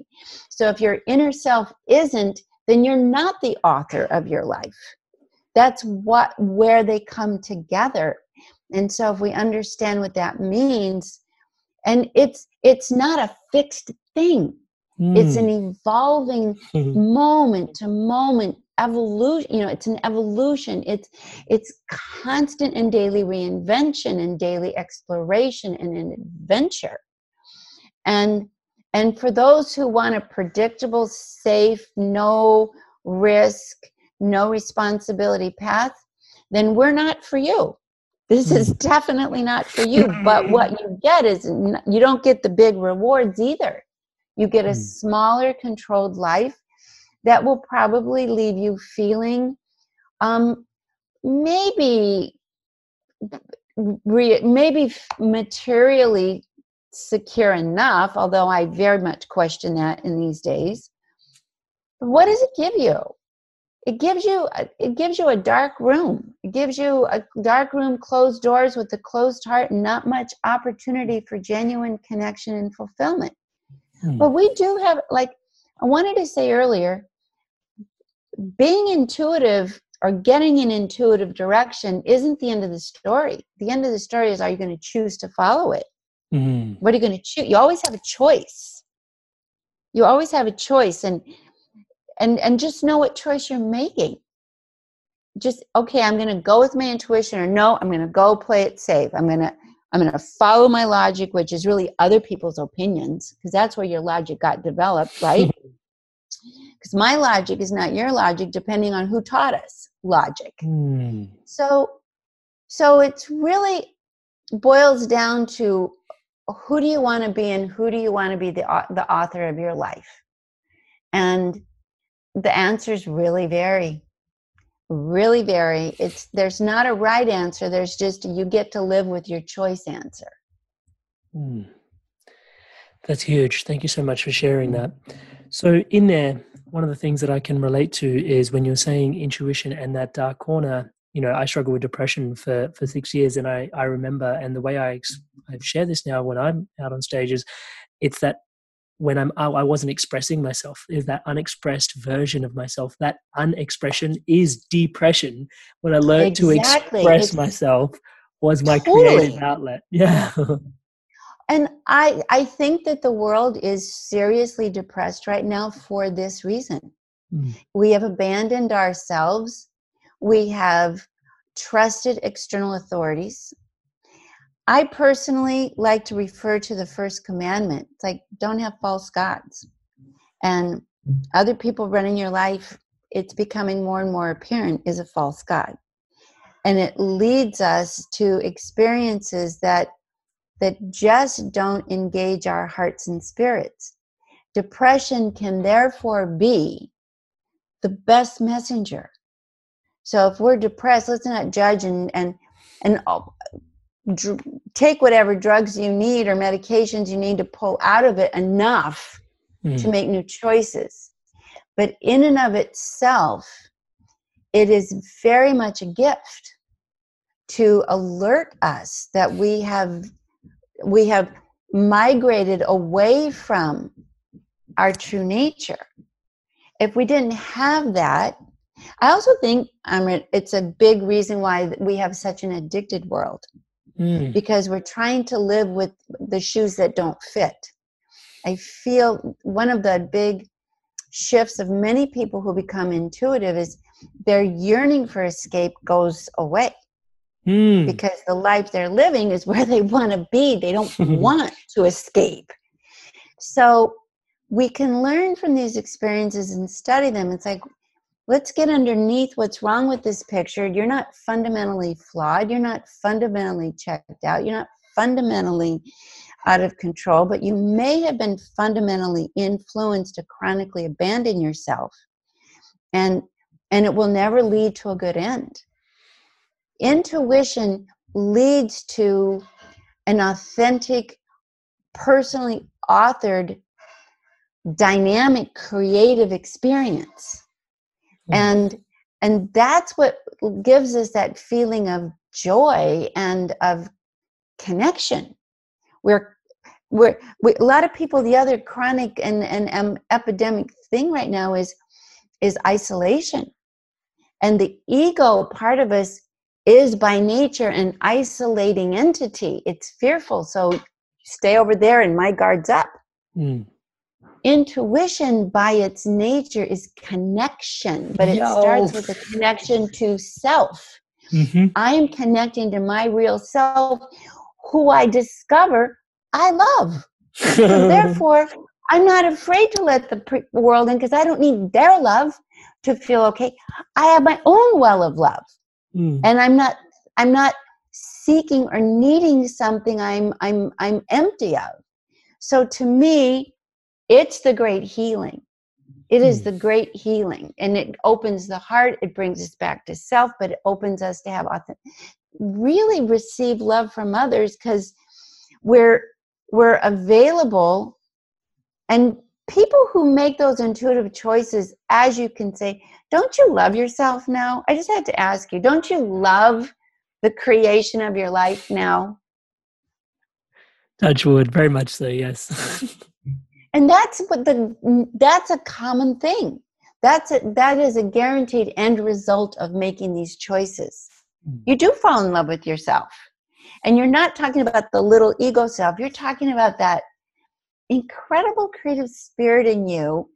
so if your inner self isn't then you're not the author of your life. That's what where they come together. And so if we understand what that means and it's it's not a fixed thing. It's an evolving Mm. [LAUGHS] moment to moment evolution you know it's an evolution. It's it's constant and daily reinvention and daily exploration and an adventure. And and for those who want a predictable safe no risk no responsibility path then we're not for you. This is definitely not for you but [LAUGHS] what you get is you don't get the big rewards either. You get a Mm. smaller controlled life that will probably leave you feeling um maybe re- maybe materially secure enough although i very much question that in these days. But what does it give you? It gives you a- it gives you a dark room. It gives you a dark room closed doors with a closed heart and not much opportunity for genuine connection and fulfillment. Mm. but we do have like i wanted to say earlier being intuitive or getting an intuitive direction isn't the end of the story. The end of the story is are you going to choose to follow it Mm. what are you going to choose you always have a choice. You always have a choice and and and just know what choice you're making. Just okay i'm going to go with my intuition or no i'm going to go play it safe. I'm going to i'm going to follow my logic which is really other people's opinions because that's where your logic got developed right? Because my logic is not your logic depending on who taught us logic. Mm. so so it's really boils down to who do you want to be and who do you want to be the the author of your life and the answers really vary really vary it's there's not a right answer there's just you get to live with your choice answer Mm. That's huge. Thank you so much for sharing that. So, in there, one of the things that I can relate to is when you're saying intuition and that dark corner. You know, I struggled with depression for for six years, and I I remember, and the way I ex- I share this now when I'm out on stages, it's that when I'm I I wasn't expressing myself, is that unexpressed version of myself. That unexpression is depression. When I learned to express It's- myself, was my Totally. creative outlet. [LAUGHS] Yeah. and i i think that the world is seriously depressed right now for this reason Mm. we have abandoned ourselves we have trusted external authorities i personally like to refer to the first commandment it's like don't have false gods and other people running your life it's becoming more and more apparent is a false god and it leads us to experiences that that just don't engage our hearts and spirits. Depression can therefore be the best messenger. So if we're depressed, let's not judge and and and uh, dr- take whatever drugs you need or medications you need to pull out of it enough to Mm. make new choices. But in and of itself, it is very much a gift to alert us that we have we have migrated away from our true nature. If we didn't have that, I also think Amrit, it's a big reason why we have such an addicted world Mm. because we're trying to live with the shoes that don't fit. I feel one of the big shifts of many people who become intuitive is their yearning for escape goes away Mm. because the life they're living is where they want to be. They don't [LAUGHS] want to escape. So we can learn from these experiences and study them. It's like, let's get underneath what's wrong with this picture. You're not fundamentally flawed. You're not fundamentally checked out. You're not fundamentally out of control, but you may have been fundamentally influenced to chronically abandon yourself. And and it will never lead to a good end intuition leads to an authentic personally authored dynamic creative experience mm. and and that's what gives us that feeling of joy and of connection. We're we're we, a lot of people the other chronic and and um, epidemic thing right now is is isolation. And the ego part of us is by nature an isolating entity. It's fearful. So stay over there and my guard's up. Mm intuition by its nature is connection but it Yo. starts with a connection to self mm-hmm. i am connecting to my real self who i discover i love [LAUGHS] therefore i'm not afraid to let the pre- world in because i don't need their love to feel okay i have my own well of love mm. and i'm not i'm not seeking or needing something i'm i'm i'm empty of so to me it's the great healing. It is the great healing. And it opens the heart, it brings us back to self, but it opens us to have authentic, really receive love from others because we're we're available and people who make those intuitive choices as you can say don't you love yourself now i just had to ask you don't you love the creation of your life now touch wood very much so yes [LAUGHS] and that's what the that's a common thing. That's a, that is a guaranteed end result of making these choices. Hmm. you do fall in love with yourself. And you're not talking about the little ego self. You're talking about that incredible creative spirit in you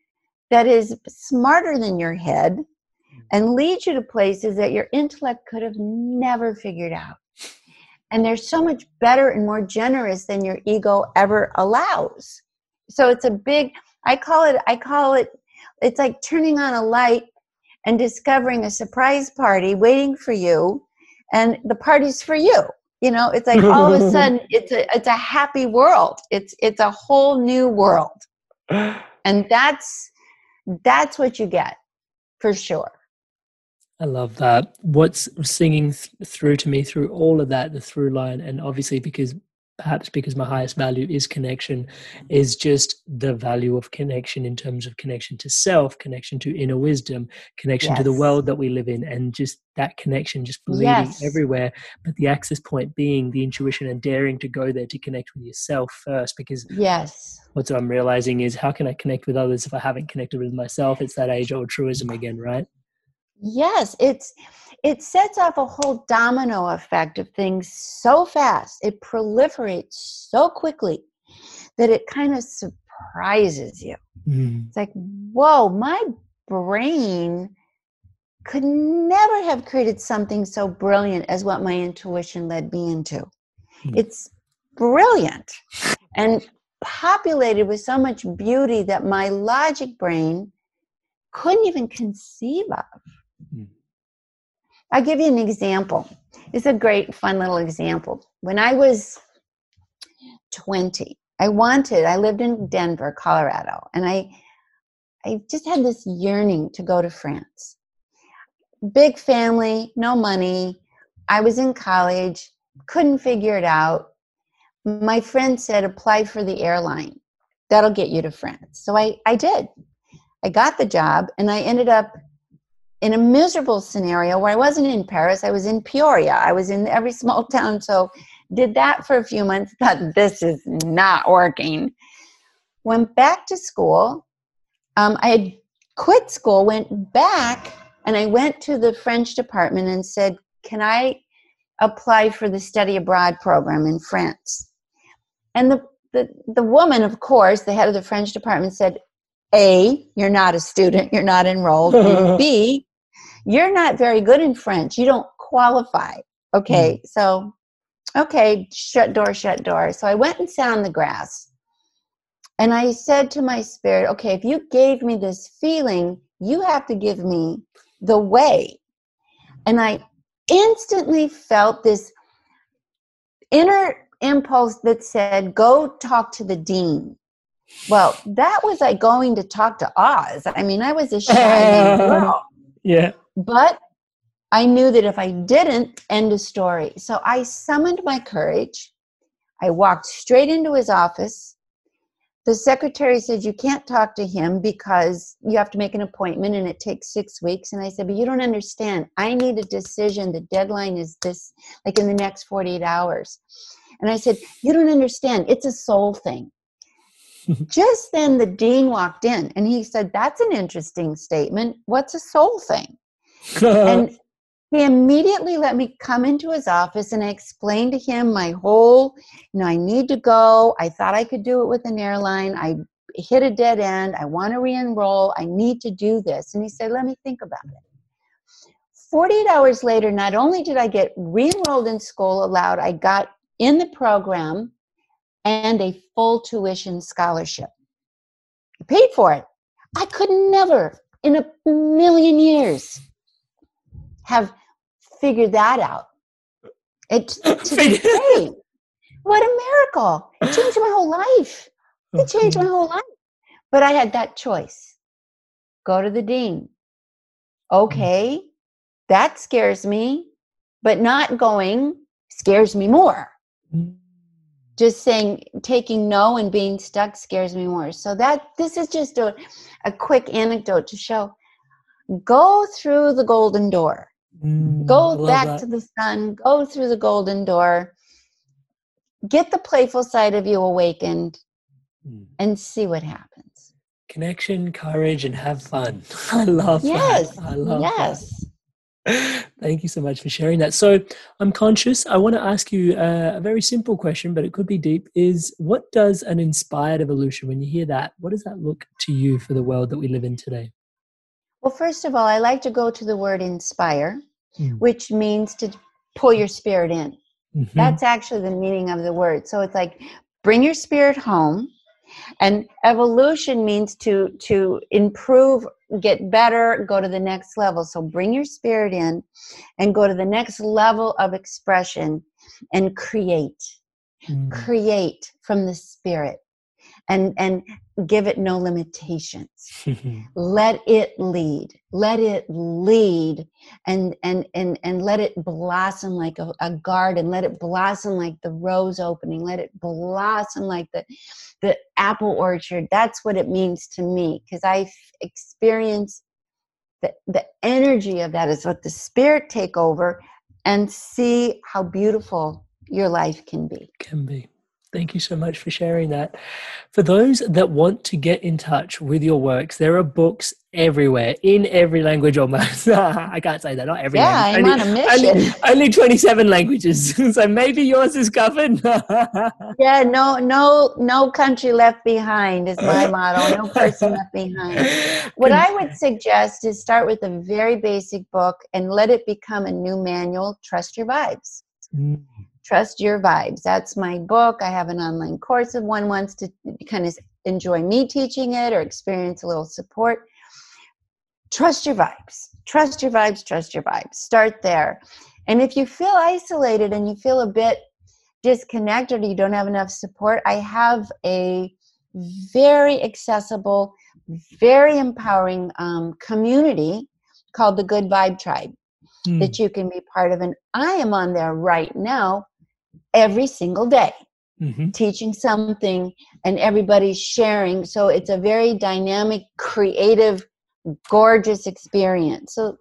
that is smarter than your head hmm. and leads you to places that your intellect could have never figured out. And they're so much better and more generous than your ego ever allows so it's a big i call it i call it it's like turning on a light and discovering a surprise party waiting for you and the party's for you. You know it's like all of a [LAUGHS] sudden it's a it's a happy world. It's it's a whole new world. And that's that's what you get for sure. I love that. What's singing th- through to me through all of that, the through line, and obviously because perhaps because my highest value is connection, is just the value of connection in terms of connection to self, connection to inner wisdom, connection yes. to the world that we live in, and just that connection just bleeding yes. everywhere. But the access point being the intuition and daring to go there to connect with yourself first, because yes, what I'm realizing is how can I connect with others if I haven't connected with myself? It's that age old truism again, right? Yes, it's it sets off a whole domino effect of things so fast. It proliferates so quickly that it kind of surprises you. Mm. It's like, whoa, my brain could never have created something so brilliant as what my intuition led me into. Mm. It's brilliant and populated with so much beauty that my logic brain couldn't even conceive of. Mm-hmm. I'll give you an example. It's a great, fun little example. When I was 20, I wanted, I lived in Denver, Colorado, and I, I just had this yearning to go to France. Big family, no money. I was in college, couldn't figure it out. My friend said, apply for the airline. That'll get you to France. So I, I did. I got the job and I ended up in a miserable scenario where I wasn't in Paris, I was in Peoria. I was in every small [LAUGHS] town. So did that for a few months, [LAUGHS] thought this is not working. Went back to school. Um, I had quit school, went back, and I went to the French department and said, Can I apply for the study abroad program in France? And the, the, the woman, of course, the head of the French department said, a, you're not a student, you're not enrolled. and [LAUGHS] B, you're not very good in French. You don't qualify. Okay, mm. so, okay, shut door, shut door. So I went and sat on the grass. And I said to my spirit, okay, if you gave me this feeling, you have to give me the way. And I instantly felt this inner impulse that said, go talk to the dean. Well, that was like going to talk to Oz. I mean, I was a shy [LAUGHS] girl. Yeah. But I knew that if I didn't, end a story. So I summoned my courage. I walked straight into his office. the secretary said you can't talk to him because you have to make an appointment and it takes six weeks. And i said but you don't understand. I need a decision. The deadline is this like in the next 48 hours. And i said you don't understand. It's a soul thing. [LAUGHS] Just then the dean walked in and he said that's an interesting statement. What's a soul thing and [LAUGHS] he immediately let me come into his office and I explained to him my whole, you know, I need to go. I thought I could do it with an airline. I hit a dead end. I want to re enroll. I need to do this. And he said, let me think about it. 48 hours later, not only did I get re enrolled in school allowed, I got in the program and a full tuition scholarship. I paid for it. I could never in a million years have figured that out. It [LAUGHS] to this day, what a miracle! It changed my whole life. It changed my whole life. But I had that choice. Go to the dean. Okay, that scares me, but not going scares me more. Mm. Just saying, taking no and being stuck scares me more. So that this is just a, a quick anecdote to show. Go through the golden door Mm, go back to the sun, go through the golden door, get the playful side of you awakened, mm. and see what happens. Connection, courage, and have fun. [LAUGHS] I love yes. that. I love yes. That. [LAUGHS] Thank you so much for sharing that. So, I'm conscious. I want to ask you a, a very simple question, but it could be deep. Is what does an inspired evolution, when you hear that, what does that look to you for the world that we live in today? Well, first of all, I like to go to the word inspire mm. which means to pull your spirit in. Mm-hmm. That's actually the meaning of the word. So it's like bring your spirit home. And evolution means to to improve, get better, go to the next level. So bring your spirit in and go to the next level of expression and create. Mm. Create from the spirit and and give it no limitations. [LAUGHS] Let it lead let it lead and and and and let it blossom like a, a, garden. Let it blossom like the rose opening. Let it blossom like the the apple orchard. That's what it means to me because i experience the, the energy of that is what the spirit take over and see how beautiful your life can be. Can be Thank you so much for sharing that. For those that want to get in touch with your works, there are books everywhere in every language almost. [LAUGHS] I can't say that, not every yeah, language. I'm only, on a mission. Only, only 27 languages. [LAUGHS] so maybe yours is covered. [LAUGHS] yeah, no, no, no country left behind is my motto. No person left behind. What I would suggest is start with a very basic book and let it become a new manual. Trust your vibes. Mm Trust Your Vibes. That's my book. I have an online course if one wants to kind of enjoy me teaching it or experience a little support. Trust your vibes. Trust your vibes. Trust your vibes. Start there. And if you feel isolated and you feel a bit disconnected or you don't have enough support, I have a very accessible, very empowering um, community called the Good Vibe Tribe mm. that you can be part of. And I am on there right now every single day mm-hmm. teaching something and everybody's sharing. So it's a very dynamic creative gorgeous experience. So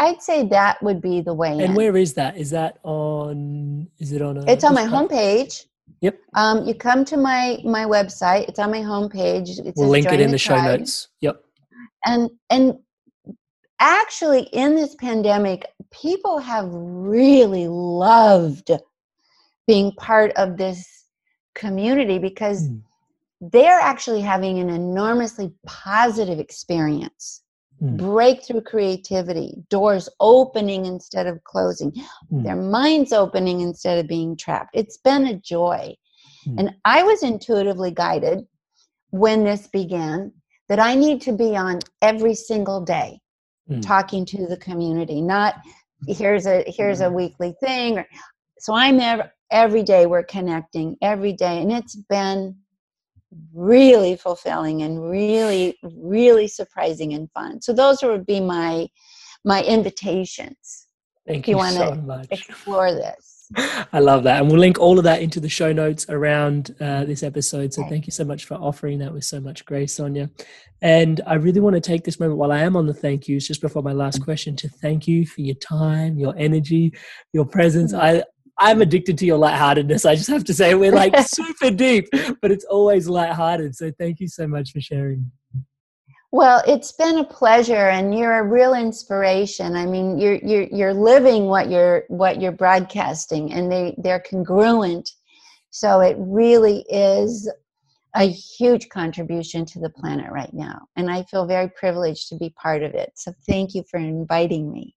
i'd say that would be the way and in. where is that? Is that on is it on a it's on my homepage. Yep. Um you come to my my website. It's on my homepage. It we'll link it in the, the show notes. Yep. And and actually in this pandemic people have really loved being part of this community because mm. they're actually having an enormously positive experience mm. breakthrough creativity doors opening instead of closing mm. their minds opening instead of being trapped it's been a joy hmm. and i was intuitively guided when this began that i need to be on every single day hmm. talking to the community not here's a here's a hmm. weekly thing so i'm ever every day we're connecting every day and it's been really fulfilling and really really surprising and fun so those would be my my invitations thank you, you want so to much explore this [LAUGHS] I love that. And we'll link all of that into the show notes around uh, this episode. So thank you so much for offering that with so much grace, Sonia. And I really want to take this moment while I am on the thank yous, just before my last question, to thank you for your time, your energy, your presence. I, I'm addicted to your lightheartedness. I just have to say, we're like [LAUGHS] super deep, but it's always lighthearted. So thank you so much for sharing. Well, it's been a pleasure, and you're a real inspiration. I mean, you're you're you're living what you're what you're broadcasting, and they they're congruent. So it really is a huge contribution to the planet right now, and I feel very privileged to be part of it. So thank you for inviting me.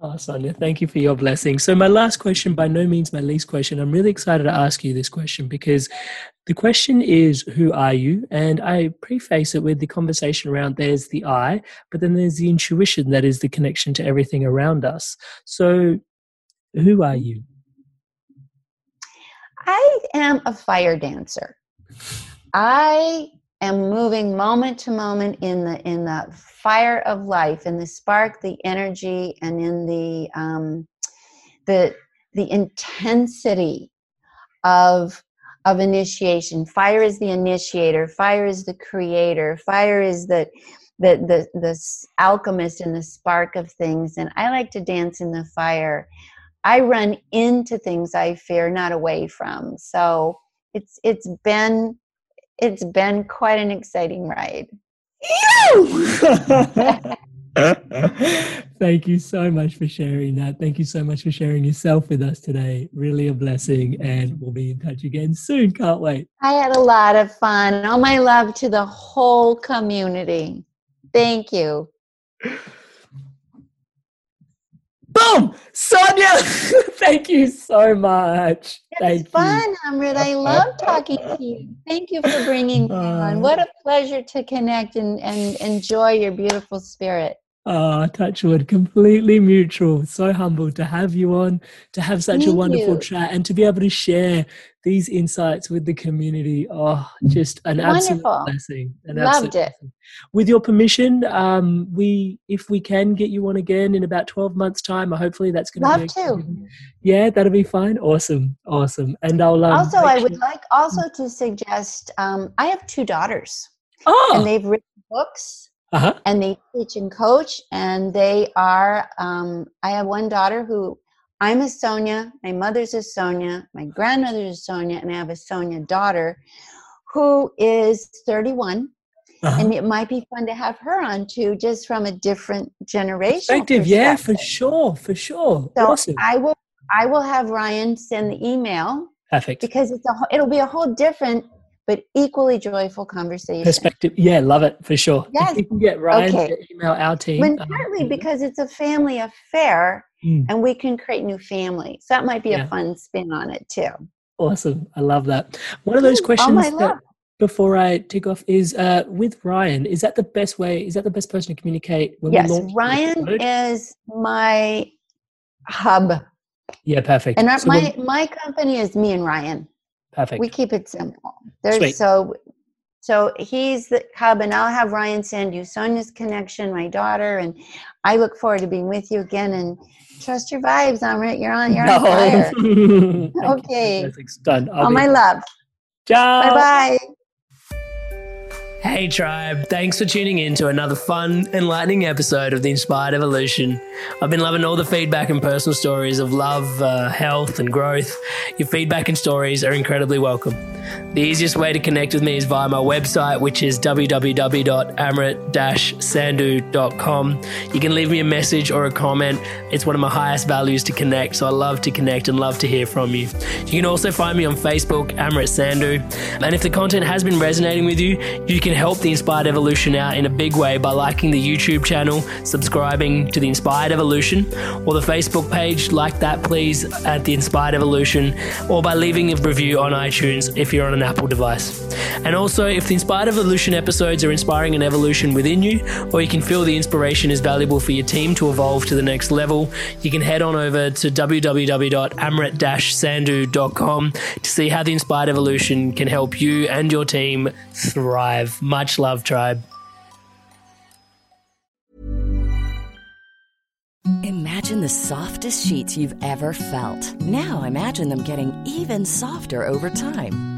Oh, Sonia, thank you for your blessing. So, my last question, by no means my least question, I'm really excited to ask you this question because the question is, Who are you? And I preface it with the conversation around there's the I, but then there's the intuition that is the connection to everything around us. So, who are you? I am a fire dancer. I am moving moment to moment in the in the fire of life, in the spark, the energy, and in the um, the the intensity of of initiation. Fire is the initiator. Fire is the creator. Fire is the the the the alchemist and the spark of things. And I like to dance in the fire. I run into things I fear, not away from. So it's it's been it's been quite an exciting ride. [LAUGHS] Thank you so much for sharing that. Thank you so much for sharing yourself with us today. Really a blessing, and we'll be in touch again soon. Can't wait. I had a lot of fun. All my love to the whole community. Thank you. [LAUGHS] Boom! Sonia, [LAUGHS] thank you so much. It's thank fun, you. Amrit. I love talking to you. Thank you for bringing me on. [LAUGHS] Uh, What a pleasure to connect and, and enjoy your beautiful spirit. Ah, Touchwood, completely mutual. So humbled to have you on, to have such a wonderful you. chat, and to be able to share these insights with the community. Oh, just an absolute Wonderful. blessing. An Loved absolute it. blessing. With your permission, um, we, if we can get you on again in about twelve months' time, hopefully that's going Love be. to. Yeah, that'll be fine. Awesome, awesome. And I'll um, also, I sure- would like also to suggest um, I have two daughters, Oh, and they've written books uh-huh. and they teach and coach and they are um, i have one daughter who i'm a sonia my mother's a sonia my grandmother's a sonia and i have a sonia daughter who is 31 uh-huh. and it might be fun to have her on too just from a different generation Perspective, yeah, for sure, for sure. so awesome. i will i will have ryan send the email Perfect. because it's a it'll be a whole different but equally joyful conversation perspective. Yeah, love it for sure. Yes. If you can get Ryan Okay. to email our team. Um, partly because it's a family affair Mm. and we can create new families. So that might be Yeah. a fun spin on it too. awesome. I love that. One of those questions my that before I take off is uh, with Ryan. Is that the best way? Is that the best person to communicate when Yes, Ryan is my hub. yeah, perfect. And our, So my my company is me and Ryan. Perfect. We keep it simple. There's Sweet. so so he's the hub and I'll have Ryan send you Sonia's connection, my daughter, and I look forward to being with you again and trust your vibes, Amrit. You're on you're on fire. [LAUGHS] Okay. Perfect. Done. All my love. Ciao. Bye bye. Hey, tribe. Thanks for tuning in to another fun, enlightening episode of The Inspired Evolution. I've been loving all the feedback and personal stories of love, uh, health, and growth. Your feedback and stories are incredibly welcome. The easiest way to connect with me is via my website, which is www.amrit-sandu.com. You can leave me a message or a comment. It's one of my highest values to connect, so I love to connect and love to hear from you. You can also find me on Facebook, Amrit Sandhu. And if the content has been resonating with you, you can help the Inspired Evolution out in a big way by liking the YouTube channel, subscribing to the Inspired Evolution, or the Facebook page. Like that, please, at the Inspired Evolution, or by leaving a review on iTunes if you're on an Apple device. And also, if the Inspired Evolution episodes are inspiring an evolution within you, or you can feel the inspiration is valuable for your team to evolve to the next level, you can head on over to www.amrit-sandu.com to see how the Inspired Evolution can help you and your team thrive. Much love, tribe. Imagine the softest sheets you've ever felt. Now imagine them getting even softer over time.